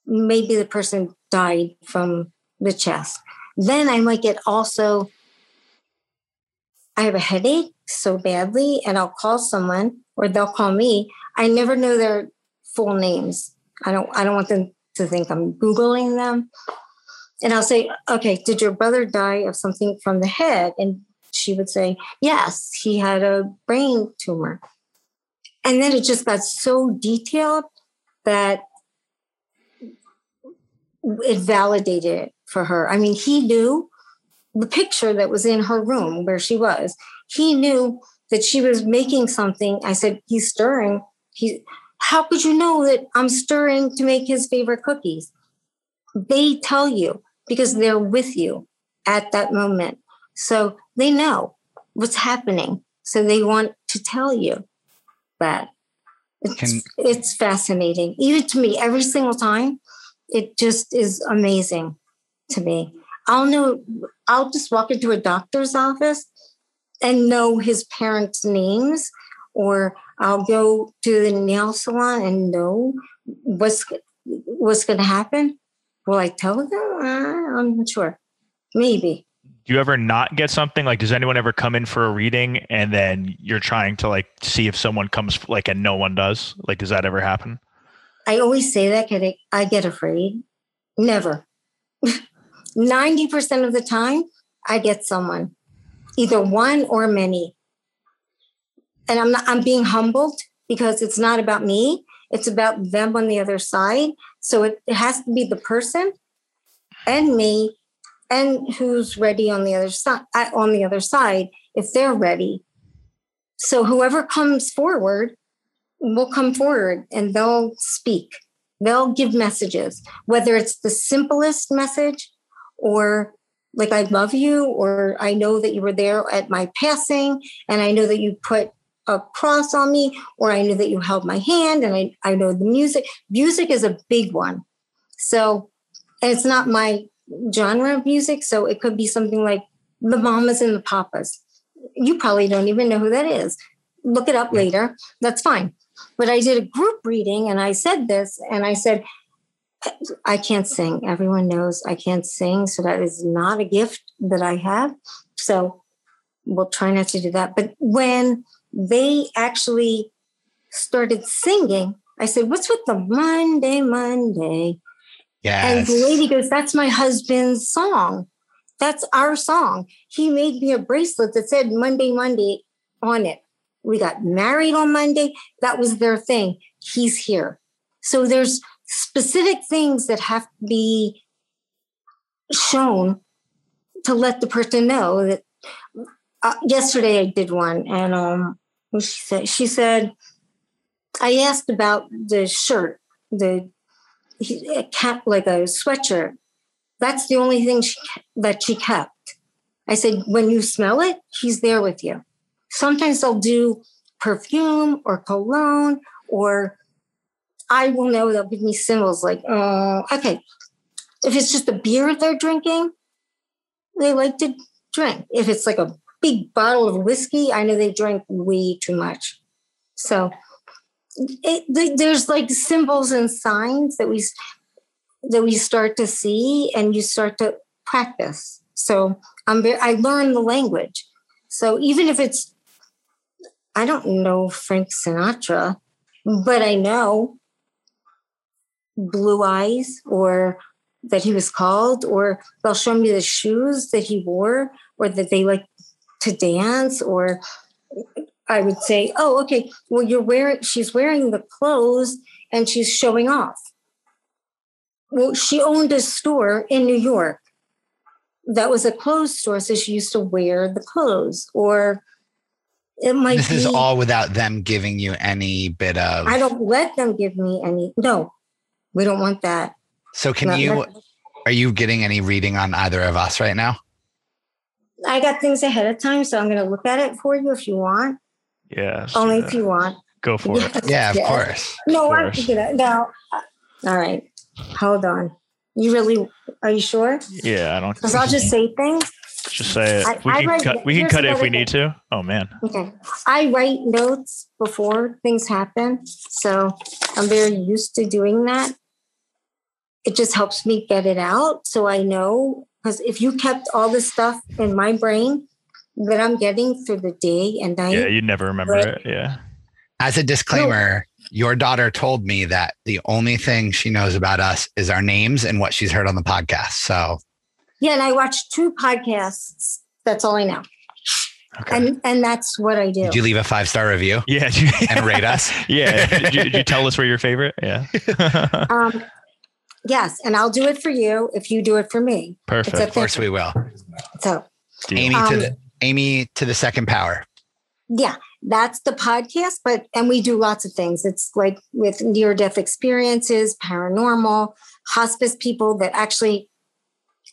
[SPEAKER 5] maybe the person died from the chest. Then I might get also, I have a headache so badly, and I'll call someone or they'll call me. I never know their full names. I don't I don't want them to think I'm Googling them and I'll say, okay, did your brother die of something from the head? And she would say, yes, he had a brain tumor. And then it just got so detailed that it validated it for her. I mean, he knew the picture that was in her room where she was. He knew that she was making something. I said, he's stirring. He, how could you know that I'm stirring to make his favorite cookies? They tell you because they're with you at that moment. So they know what's happening. So they want to tell you that. It's,
[SPEAKER 3] Can-
[SPEAKER 5] it's fascinating. Even to me, every single time, it just is amazing to me. I'll know, I'll just walk into a doctor's office and know his parents' names, or I'll go to the nail salon and know what's what's going to happen. Will I tell them? Uh, I'm not sure. Maybe.
[SPEAKER 2] Do you ever not get something? Like, does anyone ever come in for a reading and then you're trying to like see if someone comes like and no one does? Like, does that ever happen?
[SPEAKER 5] I always say that because I get afraid. Never. 90% of the time, I get someone, either one or many. And I'm not, I'm being humbled because it's not about me. It's about them on the other side. So it, it has to be the person and me and who's ready on the other side uh, on the other side if they're ready. So whoever comes forward will come forward and they'll speak. They'll give messages, whether it's the simplest message or like I love you, or I know that you were there at my passing, and I know that you put a cross on me, or I know that you held my hand, and I, I know the music. Music is a big one. So, and it's not my genre of music. So it could be something like the mamas and the papas. You probably don't even know who that is. Look it up later. That's fine. But I did a group reading and I said this, and I said, I can't sing. Everyone knows I can't sing. So that is not a gift that I have. So we'll try not to do that. But when they actually started singing, I said, What's with the Monday, Monday? And the lady goes, That's my husband's song. That's our song. He made me a bracelet that said Monday, Monday on it. We got married on Monday. That was their thing. He's here. So there's specific things that have to be shown to let the person know that. Uh, yesterday I did one, and um, she said she said, I asked about the shirt, the he- a like a sweatshirt. That's the only thing she, that she kept. I said, when you smell it, he's there with you. Sometimes they'll do perfume or cologne, or I will know they'll give me symbols like, oh, okay, if it's just a beer they're drinking, they like to drink. If it's like a big bottle of whiskey, I know they drink way too much. So it, there's like symbols and signs that we that we start to see and you start to practice. So I'm I learned the language. So even if it's I don't know Frank Sinatra, but I know blue eyes or that he was called or they'll show me the shoes that he wore or that they like to dance or I would say, oh, okay, well, you're wearing, she's wearing the clothes and she's showing off. Well, she owned a store in New York that was a clothes store, so she used to wear the clothes. Or it might be.
[SPEAKER 3] This
[SPEAKER 5] be,
[SPEAKER 3] is all without them giving you any bit of.
[SPEAKER 5] I don't let them give me any, no, we don't want that.
[SPEAKER 3] so can
[SPEAKER 5] Not-
[SPEAKER 3] you?
[SPEAKER 5] not-
[SPEAKER 3] Are you getting any reading on either of us right now?
[SPEAKER 5] I got things ahead of time, so I'm going to look at it for you if you want,
[SPEAKER 2] Yeah.
[SPEAKER 5] only if you want.
[SPEAKER 2] Go for it.
[SPEAKER 3] Yeah, of
[SPEAKER 5] Yeah.
[SPEAKER 3] course.
[SPEAKER 5] No,
[SPEAKER 2] Of
[SPEAKER 5] I'm
[SPEAKER 2] course.
[SPEAKER 5] gonna no. uh, All right, hold on. You really are you sure?
[SPEAKER 2] Yeah, I don't.
[SPEAKER 5] Because I'll just say things.
[SPEAKER 2] just say it.
[SPEAKER 5] I-
[SPEAKER 2] we
[SPEAKER 5] I
[SPEAKER 2] can
[SPEAKER 5] read-
[SPEAKER 2] cut. We can cut it if we
[SPEAKER 5] another
[SPEAKER 2] need to. Oh man.
[SPEAKER 5] Okay, I write notes before things happen, so I'm very used to doing that. It just helps me get it out, so I know. Because if you kept all this stuff in my brain that I'm getting through the day and night,
[SPEAKER 2] Yeah, you'd never remember
[SPEAKER 5] Right.
[SPEAKER 2] it. Yeah.
[SPEAKER 3] As a disclaimer, your daughter told me that the only thing she knows about us is our names and what she's heard on the podcast. So
[SPEAKER 5] yeah, and I watch two podcasts. That's all I know,
[SPEAKER 2] Okay.
[SPEAKER 5] and and that's what I do.
[SPEAKER 3] did you leave a five star review
[SPEAKER 2] yeah.
[SPEAKER 3] and rate us?
[SPEAKER 2] yeah. Did you, did you tell us where your favorite? Yeah.
[SPEAKER 5] Um, yes, and I'll do it for you if you do it for me.
[SPEAKER 2] Perfect.
[SPEAKER 3] Of course we will.
[SPEAKER 5] So,
[SPEAKER 2] Deal.
[SPEAKER 3] Amy to
[SPEAKER 5] Um,
[SPEAKER 3] the Amy to the second power.
[SPEAKER 5] yeah, that's the podcast. But and we do lots of things. It's like with near death experiences, paranormal, hospice people that actually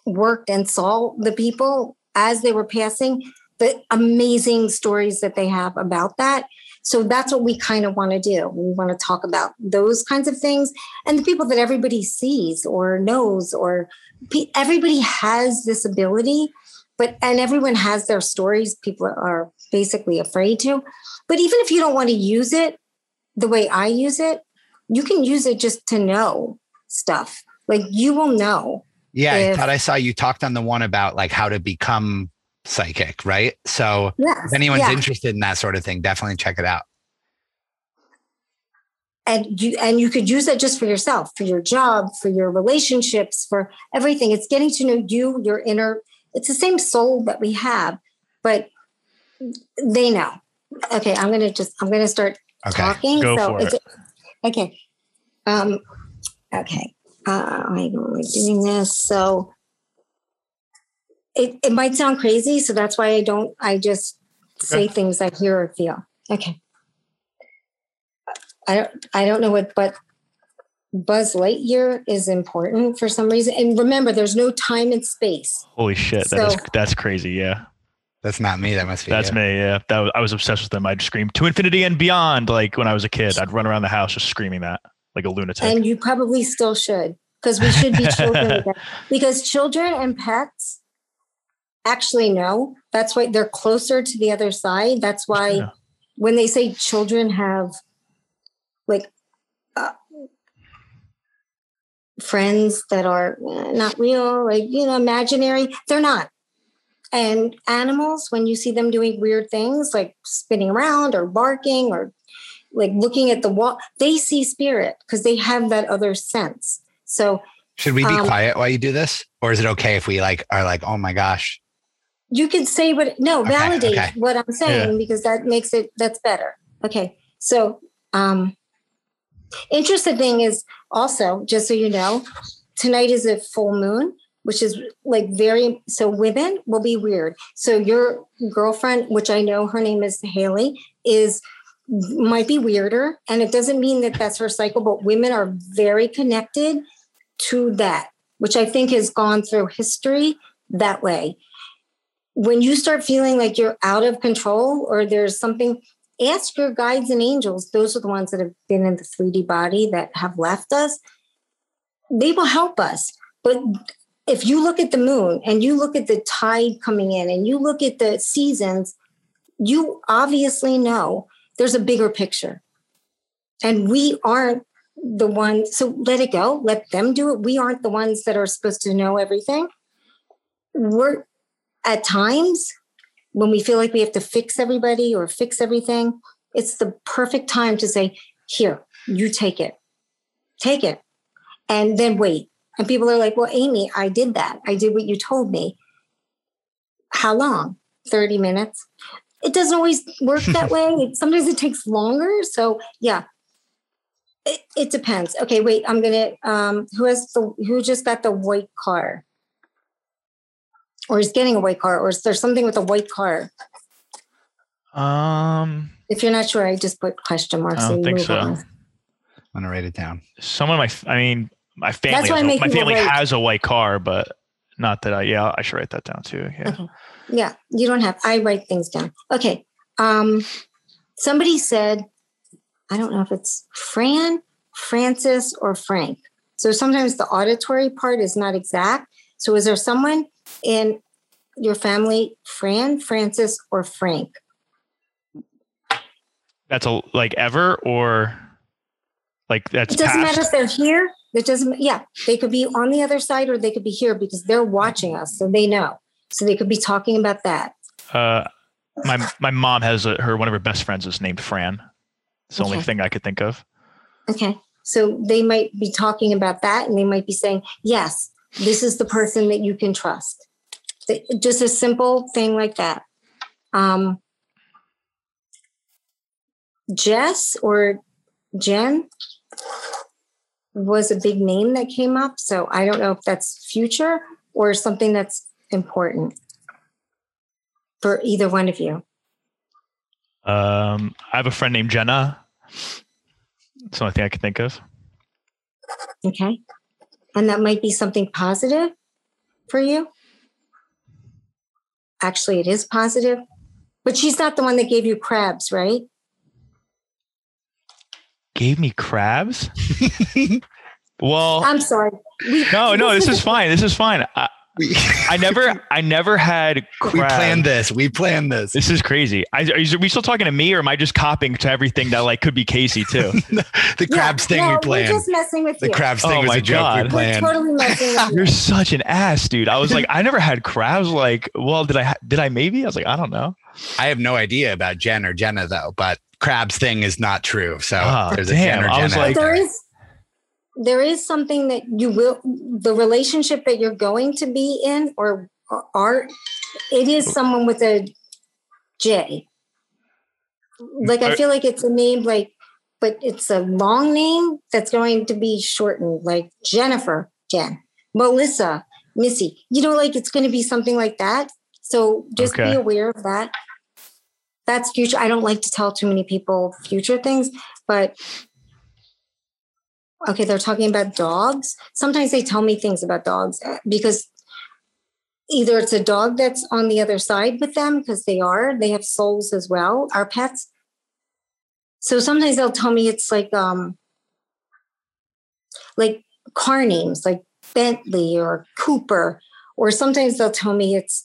[SPEAKER 5] worked and saw the people as they were passing. The amazing stories that they have about that. So that's what we kind of want to do. We want to talk about those kinds of things and the people that everybody sees or knows, or everybody has this ability, but and everyone has their stories. People are basically afraid to. But even if you don't want to use it the way I use it, you can use it just to know stuff. Like you will know.
[SPEAKER 3] Yeah, I thought I saw you talked on the one about like how to become psychic, right? So
[SPEAKER 5] Yes.
[SPEAKER 3] if anyone's
[SPEAKER 5] yeah.
[SPEAKER 3] interested in that sort of thing, definitely check it out.
[SPEAKER 5] and you and you could use that just for yourself for your job for your relationships for everything it's getting to know you your inner it's the same soul that we have but they know okay i'm gonna just i'm gonna start
[SPEAKER 3] Okay.
[SPEAKER 5] talking
[SPEAKER 2] Go
[SPEAKER 5] so
[SPEAKER 2] for it.
[SPEAKER 5] okay um okay uh i'm like doing this so it, it might sound crazy so that's why i don't i just say things i hear or feel okay I don't I don't know what but Buzz Lightyear is important for some reason. And remember, there's no time and space.
[SPEAKER 2] Holy shit. That is
[SPEAKER 5] So-
[SPEAKER 2] that's crazy. Yeah.
[SPEAKER 3] That's not me. That must be
[SPEAKER 2] That's
[SPEAKER 3] you.
[SPEAKER 2] me. Yeah. That was, I was obsessed with them. I'd scream to infinity and beyond. Like when I was a kid, I'd run around the house just screaming that like a lunatic.
[SPEAKER 5] And you probably still should, because we should be children again. Because children and pets actually know. That's why they're closer to the other side. That's why
[SPEAKER 2] Yeah.
[SPEAKER 5] when they say children have like uh, friends that are uh, not real, like you know, imaginary, they're not. And animals, when you see them doing weird things like spinning around or barking or like looking at the wall, they see spirit because they have that other sense. So
[SPEAKER 3] Should we be
[SPEAKER 5] Um,
[SPEAKER 3] quiet while you do this, or is it okay if we like are like, oh my gosh?
[SPEAKER 5] you can say what no
[SPEAKER 3] Okay,
[SPEAKER 5] validate
[SPEAKER 3] okay.
[SPEAKER 5] what i'm saying because that makes it that's better okay so um interesting thing is also just so you know tonight is a full moon which is like very so women will be weird. So your girlfriend which i know her name is haley is might be weirder and it doesn't mean that that's her cycle but women are very connected to that which i think has gone through history that way. When you start feeling like you're out of control or there's something, ask your guides and angels. Those are the ones that have been in the 3D body that have left us. They will help us. But if you look at the moon and you look at the tide coming in and you look at the seasons, you obviously know there's a bigger picture. And we aren't the ones, so let it go, let them do it. We aren't the ones that are supposed to know everything. We're at times when we feel like we have to fix everybody or fix everything, it's the perfect time to say, Here, you take it, take it, and then wait. And people are like, Well, Amy, I did that. I did what you told me. How long? 30 minutes. It doesn't always work that way. It- Sometimes it takes longer. So, yeah. It, it depends. Okay, wait. I'm gonna. Um, who has the? Who just got the white car? Or is getting a white car, or is there something with a white car?
[SPEAKER 2] Um,
[SPEAKER 5] If you're not sure, I just put question marks.
[SPEAKER 2] I don't
[SPEAKER 5] and
[SPEAKER 2] think so.
[SPEAKER 5] on.
[SPEAKER 3] I'm gonna write it down.
[SPEAKER 2] some of my, I mean, my family,
[SPEAKER 5] That's why
[SPEAKER 2] has
[SPEAKER 5] I
[SPEAKER 2] a-
[SPEAKER 5] make
[SPEAKER 2] my family
[SPEAKER 5] wait.
[SPEAKER 2] has a white car, but not that I. Yeah, I should write that down too. Yeah.
[SPEAKER 5] Okay. Yeah, you don't have. I write things down. Okay. Um, somebody said, I don't know if it's Fran, Francis, or Frank. So sometimes the auditory part is not exact. So is there someone in your family, Fran, Francis, or Frank?
[SPEAKER 2] That's a like ever or like that's
[SPEAKER 5] It doesn't
[SPEAKER 2] past.
[SPEAKER 5] matter if they're here. It doesn't. Yeah, they could be on the other side or they could be here because they're watching us, so they know. So they could be talking about that.
[SPEAKER 2] Uh, my my mom has a, her one of her best friends is named Fran. It's the only thing I could think of.
[SPEAKER 5] Okay. So they might be talking about that and they might be saying, yes, this is the person that you can trust. Just a simple thing like that. Um, Jess or Jen was a big name that came up. So I don't know if that's future or something that's important for either one of you.
[SPEAKER 2] Um, I have a friend named Jenna. It's the only thing I can think of.
[SPEAKER 5] Okay. And that might be something positive for you. Actually, it is positive, but she's not the one that gave you crabs, right?
[SPEAKER 2] Gave me crabs. well,
[SPEAKER 5] I'm sorry.
[SPEAKER 2] No, no, this is fine. This is fine. I,
[SPEAKER 3] We,
[SPEAKER 2] I never, I never had
[SPEAKER 3] we planned this. We planned this.
[SPEAKER 2] This is crazy. I, are, you, are we still talking to me, or am I just copying to everything that like could be Casey too?
[SPEAKER 3] the crabs thing
[SPEAKER 5] no,
[SPEAKER 3] we
[SPEAKER 5] We're
[SPEAKER 3] planned.
[SPEAKER 5] just messing with
[SPEAKER 3] The
[SPEAKER 5] you.
[SPEAKER 3] crabs
[SPEAKER 2] Oh
[SPEAKER 3] thing was
[SPEAKER 2] my
[SPEAKER 3] a joke
[SPEAKER 2] God.
[SPEAKER 3] we
[SPEAKER 5] We're
[SPEAKER 3] planned.
[SPEAKER 5] totally messing with
[SPEAKER 2] You're such an ass, dude. I was like, I never had crabs. Like, well, did I? Did I? Maybe. I was like, I don't know.
[SPEAKER 3] I have no idea about Jen or Jenna though, but crabs thing is not true. So
[SPEAKER 2] Oh,
[SPEAKER 3] there's a Jen
[SPEAKER 2] damn.
[SPEAKER 3] or
[SPEAKER 2] I
[SPEAKER 3] Jenna.
[SPEAKER 2] was
[SPEAKER 3] out
[SPEAKER 2] like-
[SPEAKER 5] there
[SPEAKER 3] there.
[SPEAKER 5] is there is something that you will the relationship that you're going to be in or, or are it is someone with a J. Like I feel like it's a name like but it's a long name that's going to be shortened like Jennifer, Jen, Melissa, Missy. You know like it's going to be something like that. So just
[SPEAKER 2] Okay.
[SPEAKER 5] be aware of that. That's future. I don't like to tell too many people future things, but okay, they're talking about dogs. Sometimes they tell me things about dogs uh, because either it's a dog that's on the other side with them because they are, they have souls as well, our pets. So sometimes they'll tell me it's like um like car names like Bentley or Cooper, or sometimes they'll tell me it's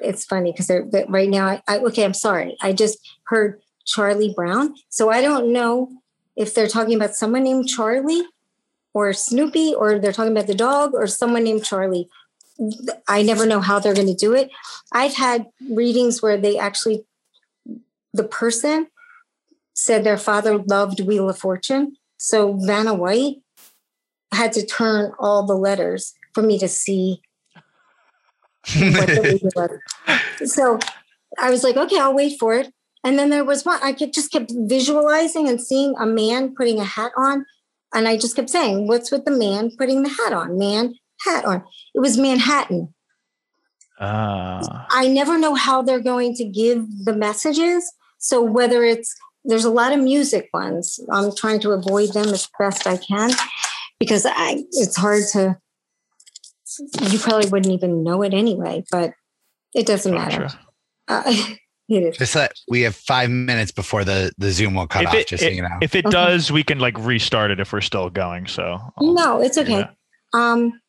[SPEAKER 5] it's funny because they're, they right now I, I okay i'm sorry i just heard charlie brown so i don't know if they're talking about someone named charlie or snoopy or they're talking about the dog or someone named charlie I never know how they're going to do it. I've had readings where they actually, the person said their father loved Wheel of Fortune. So Vanna White had to turn all the letters for me to see what the. So I was like, okay, I'll wait for it. And then there was one I could just kept visualizing and seeing a man putting a hat on. And I just kept saying, What's with the man putting the hat on? Man, hat on. It was Manhattan.
[SPEAKER 2] Ah.
[SPEAKER 5] I never know how they're going to give the messages. So whether it's there's a lot of music ones. I'm trying to avoid them as best I can because I it's hard to you probably wouldn't even know it anyway, but it doesn't matter. Uh, it is.
[SPEAKER 3] Just that we have five minutes before the the Zoom will cut
[SPEAKER 2] If
[SPEAKER 3] off.
[SPEAKER 2] it,
[SPEAKER 3] just so you know.
[SPEAKER 2] if it
[SPEAKER 5] Okay.
[SPEAKER 2] does, we can like restart it if we're still going. So I'll-
[SPEAKER 5] No, it's okay.
[SPEAKER 2] Yeah.
[SPEAKER 5] Um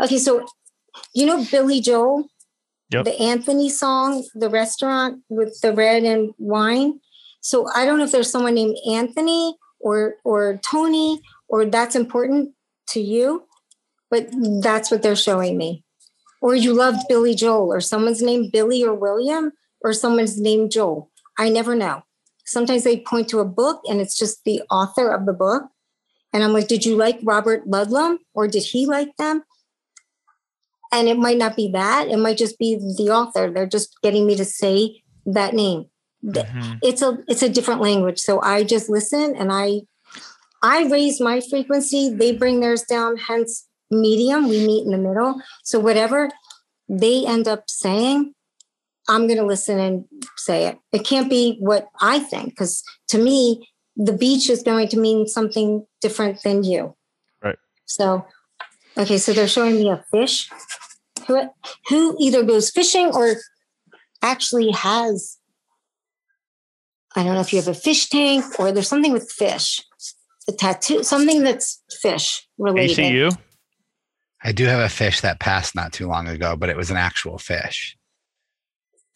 [SPEAKER 5] okay, so you know Billy Joel?
[SPEAKER 2] Yep.
[SPEAKER 5] The Anthony song, the restaurant with the red and wine. So I don't know if there's someone named Anthony or or Tony or that's important to you, but that's what they're showing me. Or you loved Billy Joel or someone's named Billy or William or someone's named Joel. I never know. Sometimes they point to a book and it's just the author of the book. And I'm like, did you like Robert Ludlum or did he like them? And it might not be that. It might just be the author. They're just getting me to say that name.
[SPEAKER 2] Mhm.
[SPEAKER 5] It's a it's a different language. So I just listen and I I raise my frequency. They bring theirs down, hence medium. We meet in the middle. So whatever they end up saying, I'm going to listen and say it. It can't be what I think because to me, the beach is going to mean something different than you.
[SPEAKER 2] Right.
[SPEAKER 5] So, okay, so they're showing me a fish who, who either goes fishing or actually has, I don't know if you have a fish tank or there's something with fish, a tattoo, something that's fish related.
[SPEAKER 2] ACU.
[SPEAKER 3] I do have a fish that passed not too long ago, but it was an actual fish.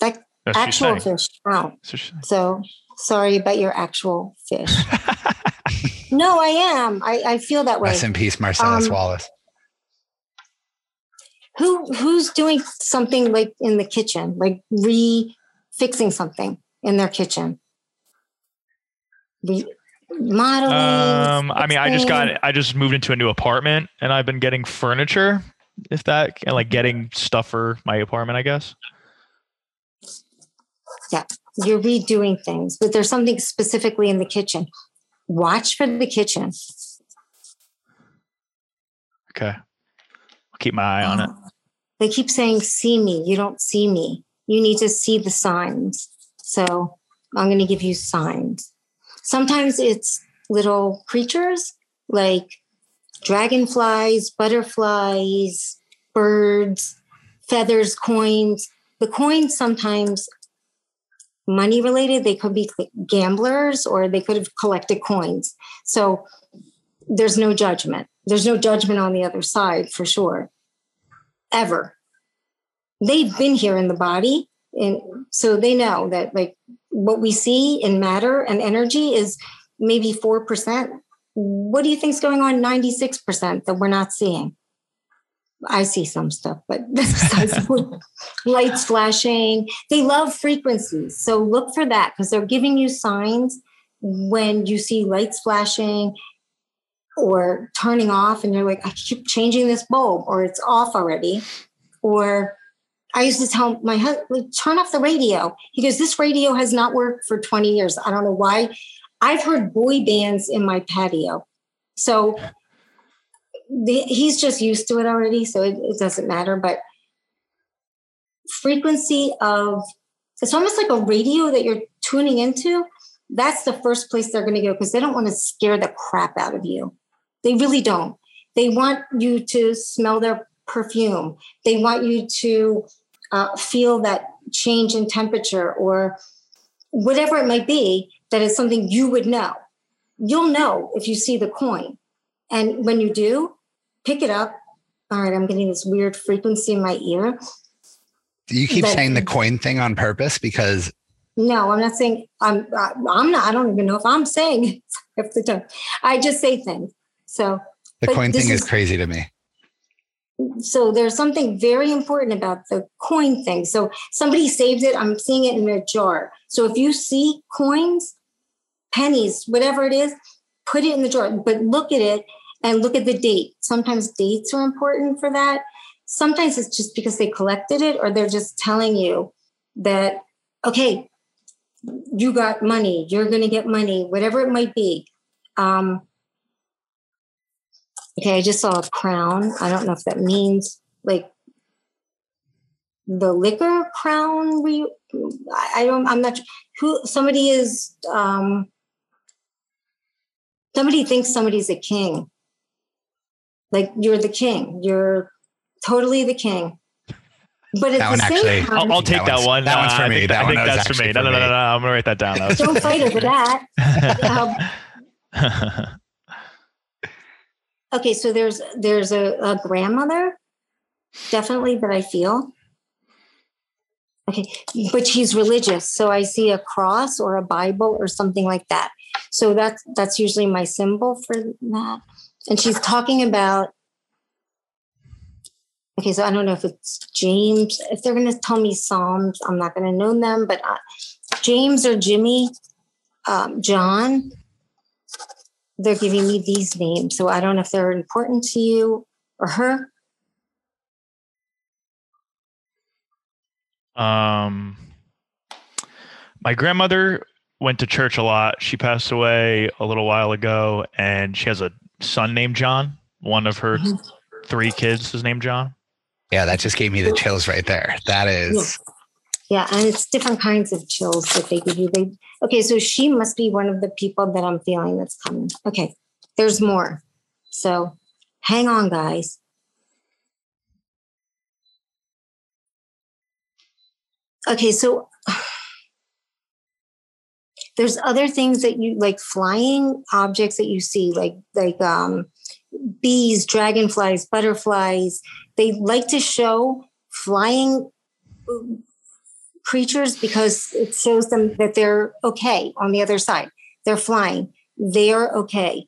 [SPEAKER 5] That
[SPEAKER 2] That's
[SPEAKER 5] actual fish count.
[SPEAKER 2] So
[SPEAKER 5] So sorry about your actual fish. no, I am. I, I feel that way.
[SPEAKER 3] Rest in peace, Marcellus
[SPEAKER 5] Um,
[SPEAKER 3] Wallace.
[SPEAKER 5] Who who's doing something like in the kitchen, like re fixing something in their kitchen? Re- modeling.
[SPEAKER 2] Um, I mean, I just got, I just moved into a new apartment and I've been getting furniture, if that, and like getting stuff for my apartment, I guess.
[SPEAKER 5] Yeah, you're redoing things, but there's something specifically in the kitchen. Watch for the kitchen.
[SPEAKER 2] Okay. I'll keep my eye on it.
[SPEAKER 5] They keep saying, see me. You don't see me. You need to see the signs. So I'm going to give you signs. Sometimes it's little creatures like dragonflies, butterflies, birds, feathers, coins. The coins sometimes money related, they could be gamblers or they could have collected coins. So there's no judgment. There's no judgment on the other side for sure ever. They've been here in the body. And so they know that like what we see in matter and energy is maybe 4%. What do you think is going on 96% that we're not seeing? I see some stuff, but lights flashing, they love frequencies. So look for that because they're giving you signs when you see lights flashing or turning off and you're like, I keep changing this bulb or it's off already. Or I used to tell my husband, turn off the radio. He goes, This radio has not worked for 20 years. I don't know why. I've heard boy bands in my patio. So the, he's just used to it already. So it, it doesn't matter. But frequency of it's almost like a radio that you're tuning into. That's the first place they're going to go because they don't want to scare the crap out of you. They really don't. They want you to smell their perfume. They want you to uh, feel that change in temperature or whatever it might be that is something you would know. You'll know if you see the coin. And when you do, pick it up. All right, I'm getting this weird frequency in my ear.
[SPEAKER 3] You keep
[SPEAKER 5] but-
[SPEAKER 3] saying the coin thing on purpose because
[SPEAKER 5] No, I'm not saying I'm. I'm not. I don't even know if I'm saying it. I just say things. So
[SPEAKER 3] the coin thing is
[SPEAKER 5] is-
[SPEAKER 3] crazy to me.
[SPEAKER 5] So there's something very important about the coin thing. So somebody saved it. I'm seeing it in a jar. So if you see coins, pennies, whatever it is, put it in the jar, but look at it and look at the date. Sometimes dates are important for that. Sometimes it's just because they collected it or they're just telling you that, okay, you got money, you're going to get money, whatever it might be. Um, okay, I just saw a crown. I don't know if that means like the liquor crown. Re- I I don't, I'm not who somebody is. Um, somebody thinks somebody's a king. Like you're the king. You're totally the king. But at
[SPEAKER 3] That
[SPEAKER 5] the
[SPEAKER 3] one
[SPEAKER 5] same
[SPEAKER 3] actually-
[SPEAKER 5] time,
[SPEAKER 2] I'll, I'll take
[SPEAKER 3] That
[SPEAKER 2] that, one.
[SPEAKER 3] that one's
[SPEAKER 2] Uh,
[SPEAKER 3] for
[SPEAKER 2] I
[SPEAKER 3] me.
[SPEAKER 2] think,
[SPEAKER 3] That
[SPEAKER 2] I
[SPEAKER 3] one
[SPEAKER 2] think that's for me. No, no, no, no, no. I'm gonna write that down. That
[SPEAKER 5] don't fight over that. Um, okay, so there's there's a, a grandmother, definitely that I feel. Okay, but she's religious, so I see a cross or a Bible or something like that. So that's that's usually my symbol for that. And she's talking about. Okay, so I don't know if it's James. If they're going to tell me Psalms, I'm not going to know them. But uh, James or Jimmy, um, John, they're giving me these names. So I don't know if they're important to you or her.
[SPEAKER 2] Um, my grandmother went to church a lot. She passed away a little while ago, and she has a son named John. One of her
[SPEAKER 5] Mhm.
[SPEAKER 2] three kids is named John.
[SPEAKER 3] Yeah, that just gave me the chills right there. That is
[SPEAKER 5] Yeah, and it's different kinds of chills that they give you. They okay, so she must be one of the people that I'm feeling that's coming. Okay, there's more. So hang on, guys. Okay, so there's other things that you like flying objects that you see, like like um bees, dragonflies, butterflies. They like to show flying creatures because it shows them that they're okay on the other side. They're flying. They're okay.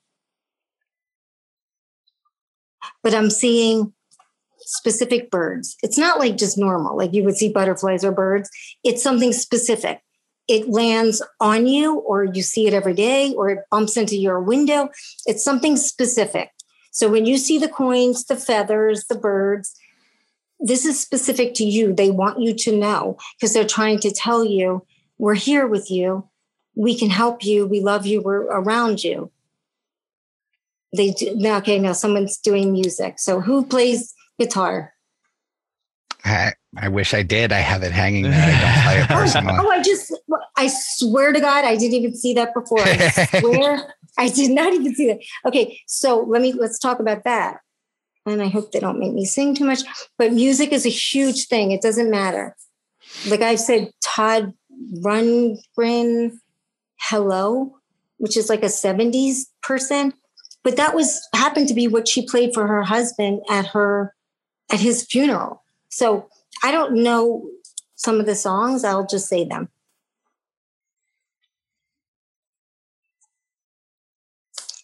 [SPEAKER 5] But I'm seeing specific birds. It's not like just normal, like you would see butterflies or birds. It's something specific. It lands on you, or you see it every day, or it bumps into your window. It's something specific. So when you see the coins, the feathers, the birds, this is specific to you. They want you to know because they're trying to tell you, we're here with you. We can help you. We love you. We're around you. They do, now, okay, now someone's doing music. So who plays guitar?
[SPEAKER 3] I, I wish I did. I have it hanging there. I don't play it personally.
[SPEAKER 5] Oh, oh I just, I swear to God, I didn't even see that before. I swear I did not even see that. Okay, so let me, let's talk about that. And I hope they don't make me sing too much, but music is a huge thing. It doesn't matter. Like I said, Todd Rundgren, Hello, which is like a 70s person. But that was happened to be what she played for her husband at her at his funeral. So I don't know some of the songs. I'll just say them.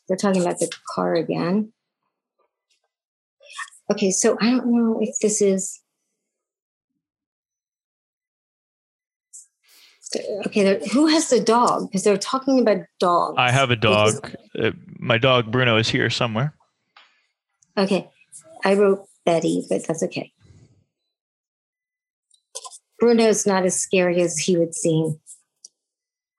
[SPEAKER 5] They're talking about the car again. Okay, so I don't know if this is. Okay, there- who has the dog? Because they're talking about dogs.
[SPEAKER 2] I have a dog. Uh, my dog Bruno is here somewhere.
[SPEAKER 5] Okay, I wrote Betty, but that's okay. Bruno's not as scary as he would seem.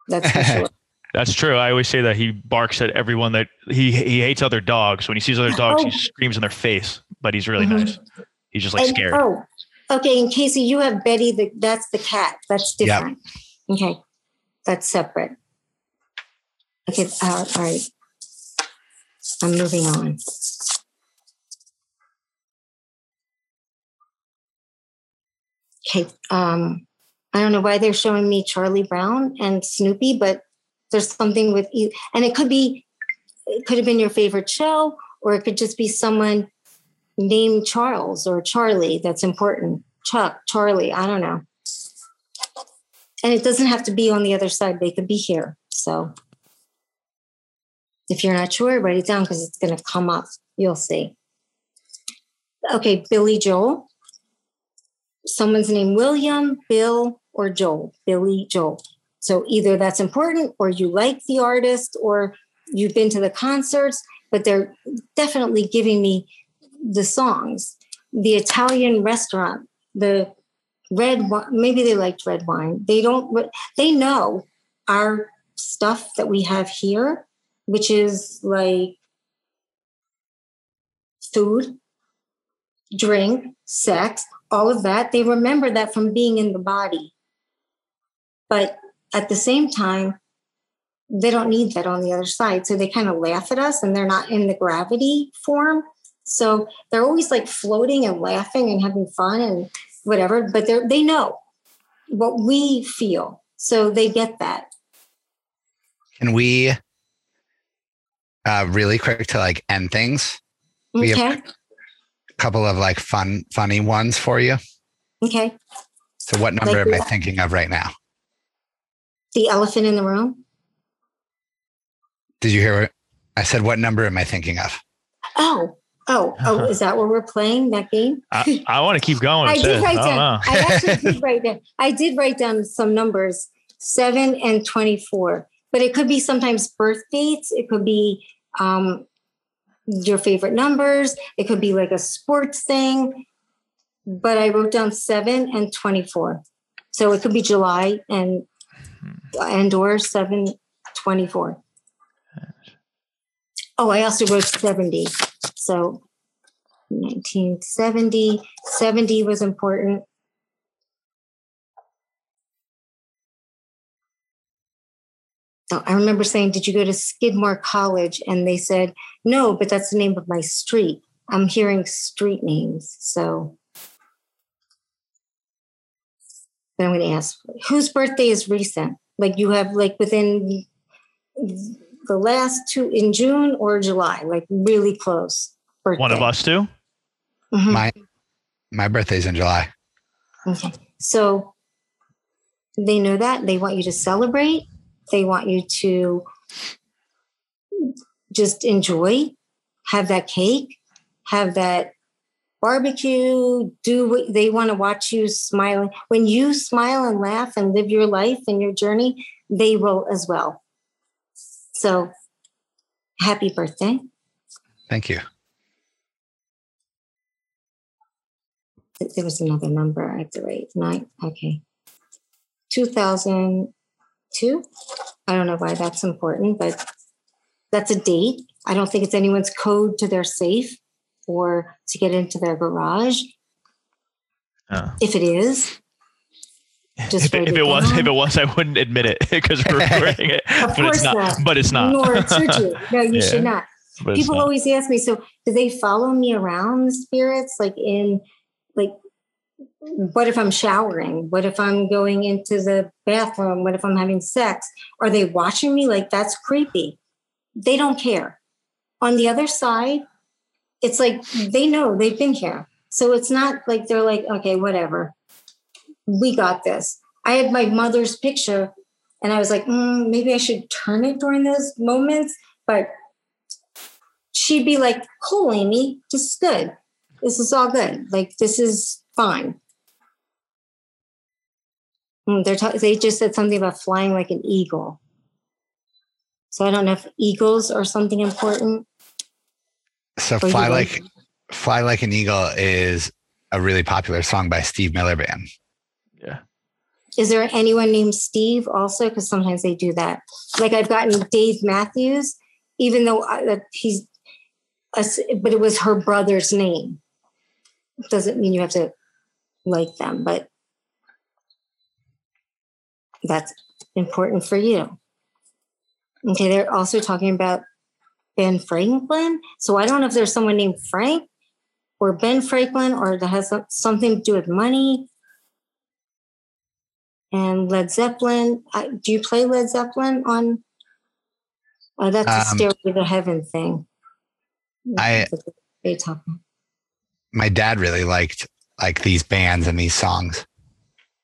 [SPEAKER 5] That's for sure.
[SPEAKER 2] That's true. I always say that he barks at everyone that he he hates other dogs. When he sees other dogs,
[SPEAKER 5] Oh.
[SPEAKER 2] he screams in their face. But he's really
[SPEAKER 5] Mhm.
[SPEAKER 2] nice. He's just like
[SPEAKER 5] And-
[SPEAKER 2] scared.
[SPEAKER 5] Oh, okay. And Casey, you have Betty. The, that's the cat. That's
[SPEAKER 3] Yep.
[SPEAKER 5] different. Okay, that's separate. Okay. Uh, all right. I'm moving on. Okay. Um, I don't know why they're showing me Charlie Brown and Snoopy, but there's something with you, and it could be, it could have been your favorite show, or it could just be someone named Charles or Charlie that's important. Chuck, Charlie, I don't know. And it doesn't have to be on the other side, they could be here. So if you're not sure, write it down because it's going to come up. You'll see. okay, Billy Joel. Someone's name William, Bill, or Joel. Billy Joel. So either that's important, or you like the artist, or you've been to the concerts, but they're definitely giving me the songs. The Italian restaurant, the red wine, maybe they liked red wine. They don't, they know our stuff that we have here, which is like food, drink, sex, all of that. They remember that from being in the body. But at the same time, they don't need that on the other side. So they kind of laugh at us and they're not in the gravity form. So they're always like floating and laughing and having fun and whatever, but they they know what we feel. So they get that.
[SPEAKER 3] Can we uh really quick to like end things? We have-
[SPEAKER 5] Okay.
[SPEAKER 3] A couple of like fun, funny ones for you.
[SPEAKER 5] Okay.
[SPEAKER 3] So what number
[SPEAKER 5] Like
[SPEAKER 3] am I thinking of right now?
[SPEAKER 5] The elephant in the room.
[SPEAKER 3] Did you hear what I said? What number am I thinking of?
[SPEAKER 5] Oh, oh, oh, is that what we're playing? That game?
[SPEAKER 2] I, I want to keep going.
[SPEAKER 5] I did write down.
[SPEAKER 2] know.
[SPEAKER 5] I actually did write down. I did write down some numbers, seven and twenty-four. But it could be sometimes birth dates. It could be um, your favorite numbers. It could be like a sports thing. But I wrote down seven and twenty-four. So it could be July and and or seven twenty-four. Oh, I also wrote seventy. So 1970. 70 was important. So I remember saying, Did you go to Skidmore College? And they said, No, but that's the name of my street. I'm hearing street names. So then I'm going to ask, whose birthday is recent? Like you have, like within the last two in June or July, like really close. Birthday.
[SPEAKER 2] One of us two.
[SPEAKER 5] Mhm.
[SPEAKER 3] My my birthday's in July.
[SPEAKER 5] Okay. So they know that. They want you to celebrate. They want you to just enjoy, have that cake, have that barbecue, do what they want to watch you smiling. When you smile and laugh and live your life and your journey, they will as well. So happy birthday.
[SPEAKER 3] Thank you.
[SPEAKER 5] There was another number I have to write. Nine. Okay. 2002. I don't know why that's important, but that's a date. I don't think it's anyone's code to their safe or to get into their garage.
[SPEAKER 2] Oh.
[SPEAKER 5] If it is, just
[SPEAKER 2] If, it- if
[SPEAKER 5] it
[SPEAKER 2] was,
[SPEAKER 5] down.
[SPEAKER 2] if it was, I wouldn't admit it because we're recording it.
[SPEAKER 5] Of
[SPEAKER 2] but it's
[SPEAKER 5] course
[SPEAKER 2] not.
[SPEAKER 5] not.
[SPEAKER 2] But it's not.
[SPEAKER 5] nor should you. No, you
[SPEAKER 2] Yeah.
[SPEAKER 5] should not.
[SPEAKER 2] But
[SPEAKER 5] People
[SPEAKER 2] not.
[SPEAKER 5] always ask me, so do they follow me around the spirits? Like in like what if I'm showering? What if I'm going into the bathroom? What if I'm having sex? Are they watching me? Like that's creepy. They don't care. On the other side, it's like they know they've been here. So it's not like they're like, okay, whatever. We got this. I had my mother's picture and I was like, mm, maybe I should turn it during those moments. But she'd be like, cool, Amy, is good. This is all good. Like, this is fine. Mm, They're ta- they just said something about flying like an eagle. So I don't know if eagles are something important.
[SPEAKER 3] So
[SPEAKER 5] Or
[SPEAKER 3] fly
[SPEAKER 5] like-
[SPEAKER 3] like fly like an eagle is a really popular song by Steve Miller Band.
[SPEAKER 2] Yeah.
[SPEAKER 5] Is there anyone named Steve also? Because sometimes they do that. Like I've gotten Dave Matthews, even though I, that he's, a s but it was her brother's name. Doesn't mean you have to like them, but that's important for you. Okay, they're also talking about Ben Franklin. So I don't know if there's someone named Frank or Ben Franklin or that has something to do with money and Led Zeppelin. I, do you play Led Zeppelin on? Oh, that's a
[SPEAKER 3] Um,
[SPEAKER 5] Stairway to Heaven thing.
[SPEAKER 3] I-
[SPEAKER 5] They talk.
[SPEAKER 3] My dad really liked like these bands and these songs.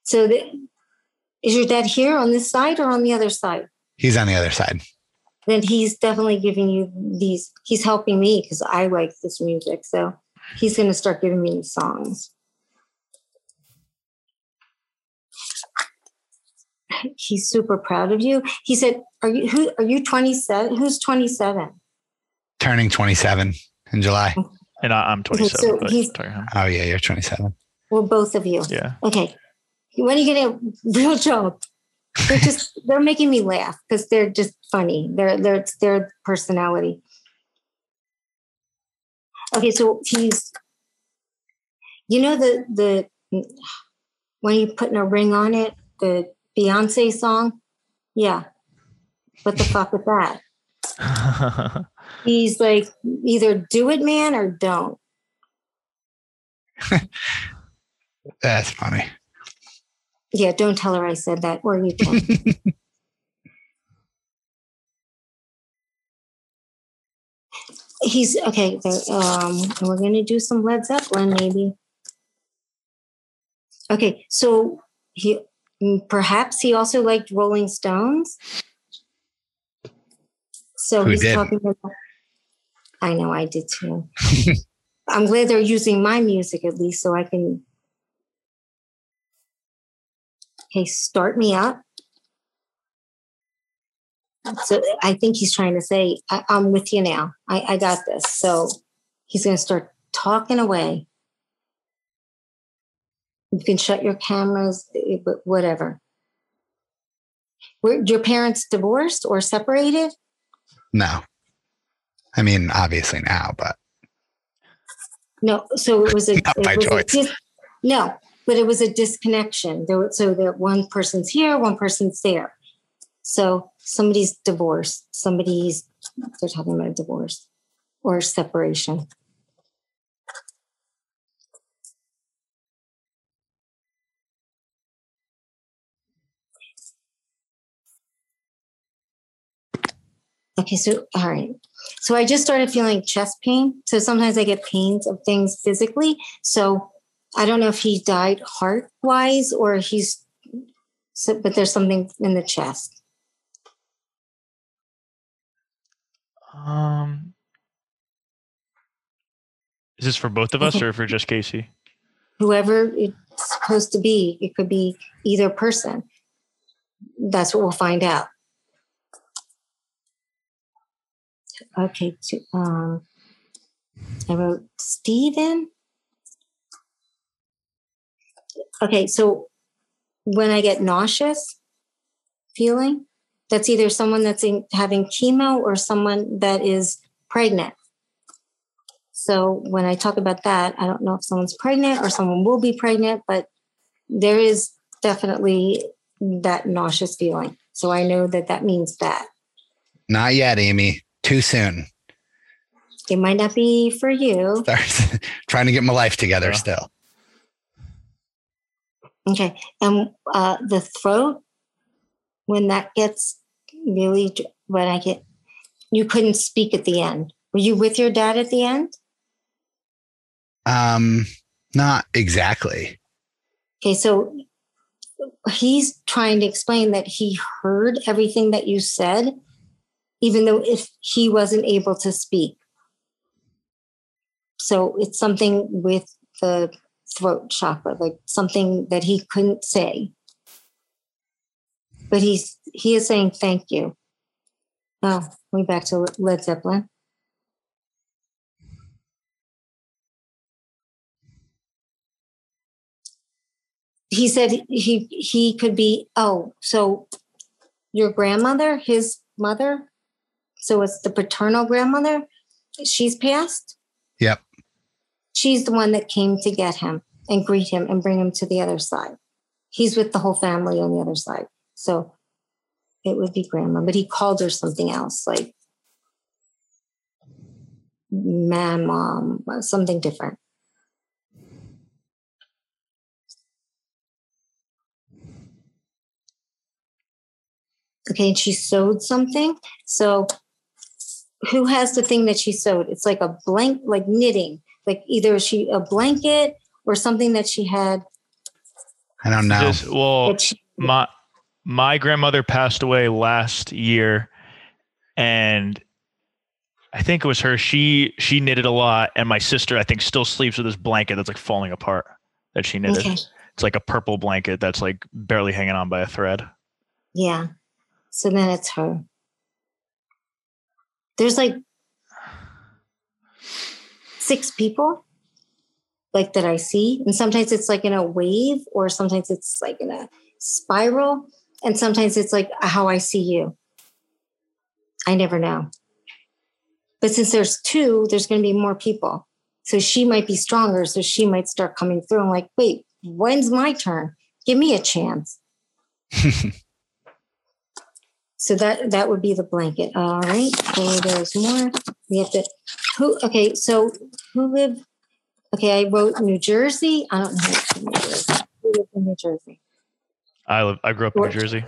[SPEAKER 5] So, the, is your dad here on this side or on the other side?
[SPEAKER 3] He's on the other side.
[SPEAKER 5] Then he's definitely giving you these. He's helping me because I like this music. So he's going to start giving me these songs. He's super proud of you. He said, "Are you who? Are you 27? Who's 27?"
[SPEAKER 3] Turning 27 in July.
[SPEAKER 2] And I, I'm 27.
[SPEAKER 5] so he's-
[SPEAKER 3] Oh yeah, you're 27.
[SPEAKER 5] Well, both of you.
[SPEAKER 2] yeah.
[SPEAKER 5] Okay. When are you gonna real job? They're just they're making me laugh because they're just funny. They're they're it's their personality. Okay, so he's you know the the when you putting a ring on it, the Beyonce song? Yeah. What the fuck with that? He's like either do it man or don't.
[SPEAKER 3] That's funny.
[SPEAKER 5] Yeah, don't tell her I said that, or you can. He's okay. Um, we're gonna do some Led Zeppelin, maybe. Okay, so he mm, perhaps he also liked Rolling Stones. So
[SPEAKER 3] Who
[SPEAKER 5] he's
[SPEAKER 3] did?
[SPEAKER 5] talking about. I know I did too. I'm glad they're using my music at least, so I can. Okay, start me up. So I think he's trying to say, I, I'm with you now. I, I got this. So he's going to start talking away. You can shut your cameras, eh, whatever. Were your parents divorced or separated?
[SPEAKER 3] No. I mean, obviously now, but
[SPEAKER 5] No. So it was a,
[SPEAKER 3] Not
[SPEAKER 5] it
[SPEAKER 3] by choice.
[SPEAKER 5] dis- no, but it was a disconnection. There, so that one person's here, one person's there. So somebody's divorced. Somebody's they're talking about a divorce or separation. Okay, so all right. So I just started feeling chest pain. So sometimes I get pains of things physically. So I don't know if he died heart wise or he's, so, but there's something in the chest.
[SPEAKER 2] Um, is this for both of us or for just Casey?
[SPEAKER 5] Whoever it's supposed to be, it could be either person. That's what we'll find out. Okay. to- Um, I wrote Stephen. Okay, so when I get nauseous feeling, that's either someone that's in, having chemo or someone that is pregnant. So when I talk about that, I don't know if someone's pregnant or someone will be pregnant, but there is definitely that nauseous feeling. So I know that that means that.
[SPEAKER 3] not yet, Amy. Too soon.
[SPEAKER 5] It might not be for you.
[SPEAKER 3] Start trying to get my life together
[SPEAKER 2] Yeah.
[SPEAKER 3] still.
[SPEAKER 5] Okay. And uh, the throat, when that gets really, when I get, you couldn't speak at the end. Were you with your dad at the end?
[SPEAKER 3] Um, not exactly.
[SPEAKER 5] Okay. So he's trying to explain that he heard everything that you said, even though if he wasn't able to speak. So it's something with the throat chakra, like something that he couldn't say. But he's he is saying thank you. Oh, we back to Led Zeppelin. He said he he could be oh, so your grandmother, his mother, so it's the paternal grandmother, she's passed?
[SPEAKER 3] Yep.
[SPEAKER 5] She's the one that came to get him and greet him and bring him to the other side. He's with the whole family on the other side. So it would be grandma, but he called her something else, like ma'am, mom, something different. Okay, and she sewed something. So who has the thing that she sewed? It's like a blank, like knitting, like either she a blanket or something that she had.
[SPEAKER 3] I don't know.
[SPEAKER 2] Just, well,
[SPEAKER 5] she,
[SPEAKER 2] my my grandmother passed away last year and I think it was her. She she knitted a lot, and my sister I think still sleeps with this blanket that's like falling apart that she knitted.
[SPEAKER 5] Okay.
[SPEAKER 2] It's like a purple blanket that's like barely hanging on by a thread.
[SPEAKER 5] Yeah. So then it's her. There's like six people like that I see. And sometimes it's like in a wave, or sometimes it's like in a spiral. And sometimes it's like how I see you. I never know. But since there's two, there's going to be more people. So she might be stronger. So she might start coming through. I'm like, wait, when's my turn? Give me a chance. So that that would be the blanket. All right. So there's more. We have to who okay, so who lived okay, I wrote New Jersey. I don't know who lived in New Jersey. Who lived in New Jersey?
[SPEAKER 2] I live. I grew up in New Jersey.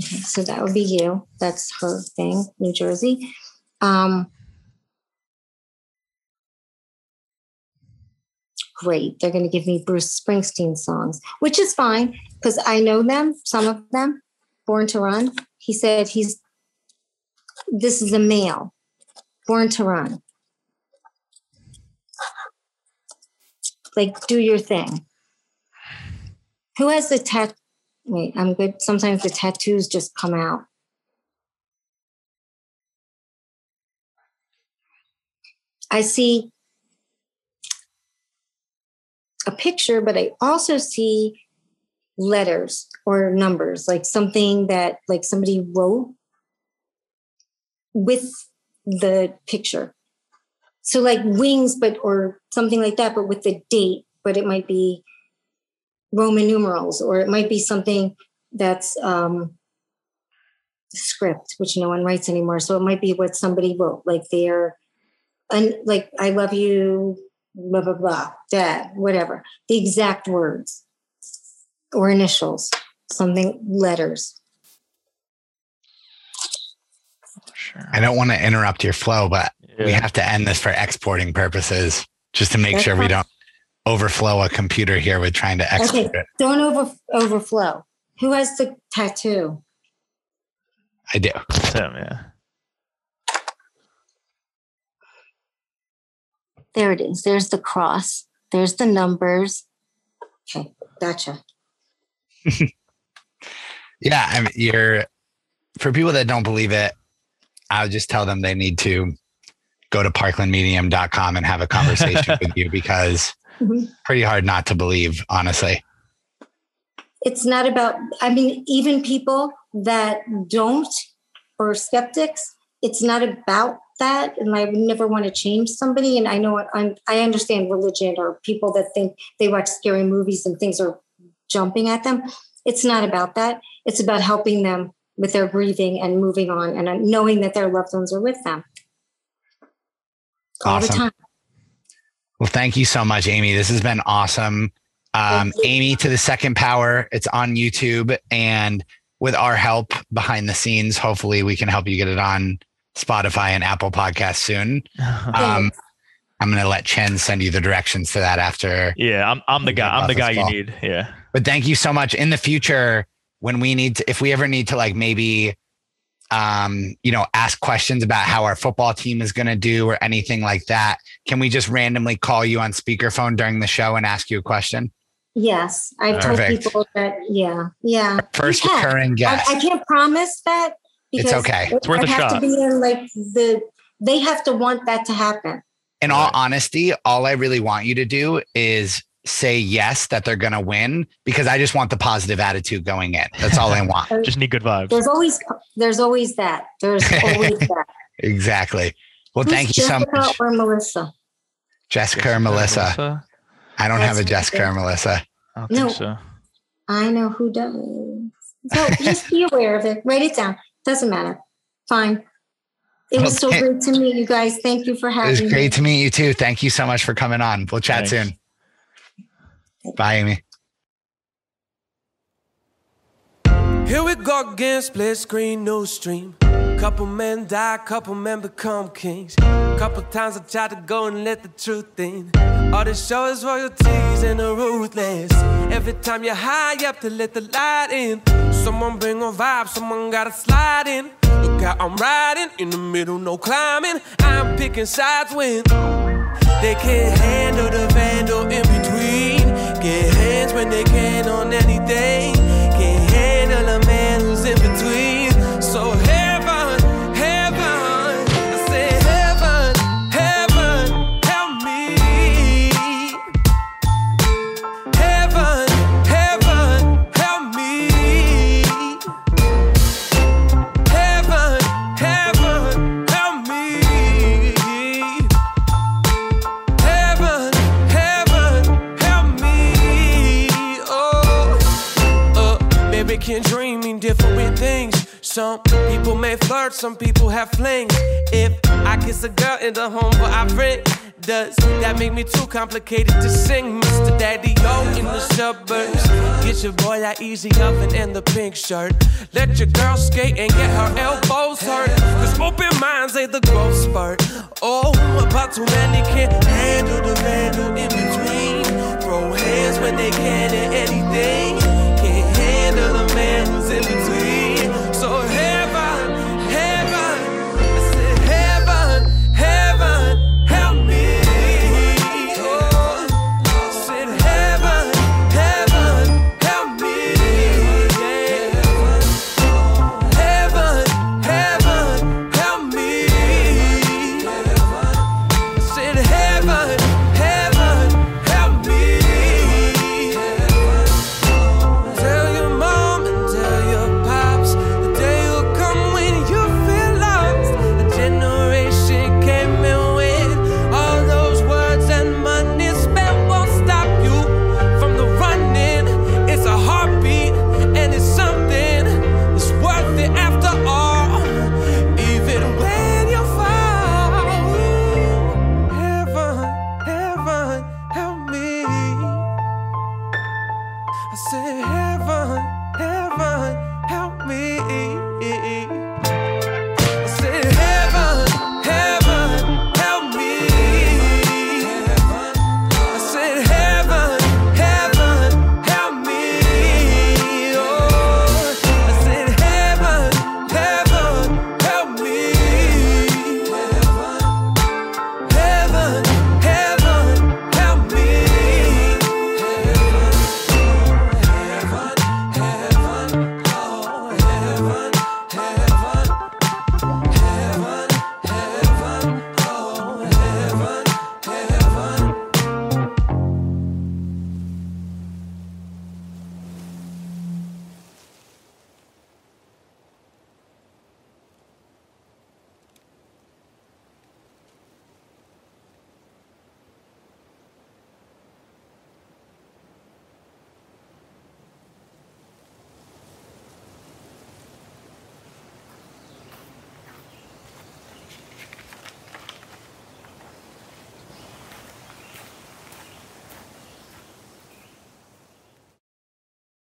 [SPEAKER 5] Okay, so that would be you. That's her thing, New Jersey. Um great. They're gonna give me Bruce Springsteen songs, which is fine because I know them, some of them. Born to Run. He said he's this is a male, born to run. Like, do your thing. Who has the tat? Wait, I'm good. Sometimes the tattoos just come out. I see a picture, but I also see letters or numbers, like something that like somebody wrote with the picture. So like wings, but or something like that, but with the date, but it might be Roman numerals, or it might be something that's um script, which no one writes anymore. So it might be what somebody wrote, like they're, and like I love you, blah blah blah, dad, whatever. The exact words or initials, something letters.
[SPEAKER 2] Sure.
[SPEAKER 3] I don't want to interrupt your flow, but we have to end this for exporting purposes, just to make
[SPEAKER 5] That's
[SPEAKER 3] sure we don't overflow a computer here with trying to export
[SPEAKER 5] Okay.
[SPEAKER 3] it.
[SPEAKER 5] Don't over overflow. Who has the tattoo?
[SPEAKER 3] I do.
[SPEAKER 2] It's him, yeah.
[SPEAKER 5] There it is. There's the cross. There's the numbers. Okay, gotcha.
[SPEAKER 3] Yeah, I mean, you're for people that don't believe it, I'll just tell them they need to go to parklandmedium.com and have a conversation with you because
[SPEAKER 5] Mhm.
[SPEAKER 3] pretty hard not to believe, honestly.
[SPEAKER 5] It's not about. I mean, even people that don't or skeptics, it's not about that. And I would never want to change somebody. And I know it- I'm. I understand religion or people that think they watch scary movies and things are jumping at them. It's not about that. It's about helping them with their grieving and moving on and knowing that their loved ones are with them all the
[SPEAKER 3] Awesome.
[SPEAKER 5] time.
[SPEAKER 3] Well, thank you so much, Amy. This has been awesome. Um, Amy to the second power. It's on YouTube. And with our help behind the scenes, hopefully we can help you get it on Spotify and Apple Podcasts soon. Um, I'm going to let Chen send you the directions for that after.
[SPEAKER 2] yeah, I'm I'm the guy. I'm the
[SPEAKER 3] office
[SPEAKER 2] guy you need. Yeah.
[SPEAKER 3] But thank you so much. In the future, when we need to, if we ever need to like maybe, um, you know, ask questions about how our football team is going to do or anything like that, can we just randomly call you on speakerphone during the show and ask you a question?
[SPEAKER 5] Yes, I've told people that. Yeah, yeah.
[SPEAKER 3] First
[SPEAKER 5] You can.
[SPEAKER 3] recurring
[SPEAKER 5] I,
[SPEAKER 3] guest.
[SPEAKER 5] I can't promise that
[SPEAKER 3] It's
[SPEAKER 5] because
[SPEAKER 3] okay.
[SPEAKER 2] It's worth
[SPEAKER 5] I
[SPEAKER 2] a
[SPEAKER 5] have
[SPEAKER 2] shot.
[SPEAKER 5] to be in like the. They have to want that to happen.
[SPEAKER 3] In all honesty, all I really want you to do is say yes that they're going to win because I just want the positive attitude going in. That's all I want.
[SPEAKER 2] Just need good vibes.
[SPEAKER 5] There's always, there's always that. There's always that.
[SPEAKER 3] exactly. Well,
[SPEAKER 5] Who's
[SPEAKER 3] thank you so much.
[SPEAKER 5] Jessica Or Melissa.
[SPEAKER 3] Jessica or Melissa. I don't have a Jessica or. Melissa.
[SPEAKER 2] I don't
[SPEAKER 5] No.
[SPEAKER 2] think so.
[SPEAKER 5] I know who does. So just be aware of it. Write it down. Doesn't matter. Fine. It was so great to meet you guys. Thank you for having.
[SPEAKER 3] It
[SPEAKER 5] having
[SPEAKER 3] was
[SPEAKER 5] me.
[SPEAKER 3] great to meet you too. Thank you so much for coming on. We'll chat
[SPEAKER 2] Thanks.
[SPEAKER 3] soon. Bye, Amy.
[SPEAKER 1] Here we go again, split screen, new stream. Couple men die, couple men become kings. Couple times I tried to go and let the truth in. All this show is royalties and the ruthless. Every time you're high up to let the light in. Someone bring a vibe, someone gotta slide in. Look out, I'm riding in the middle, no climbing. I'm picking sides when they can't handle the vandal in between. Get hands when they can on anything. Can't handle a man who's in between. Some people may flirt, some people have flings. If I kiss a girl in the home for our friend, does that make me too complicated to sing? Mr. Daddy O in the suburbs. Get your boy that easy oven and the pink shirt. Let your girl skate and get her elbows hurt. Cause open minds ain't the growth spurt. Oh, about too many can't handle the vandal in between. Throw hands when they can at anything. Can't handle a man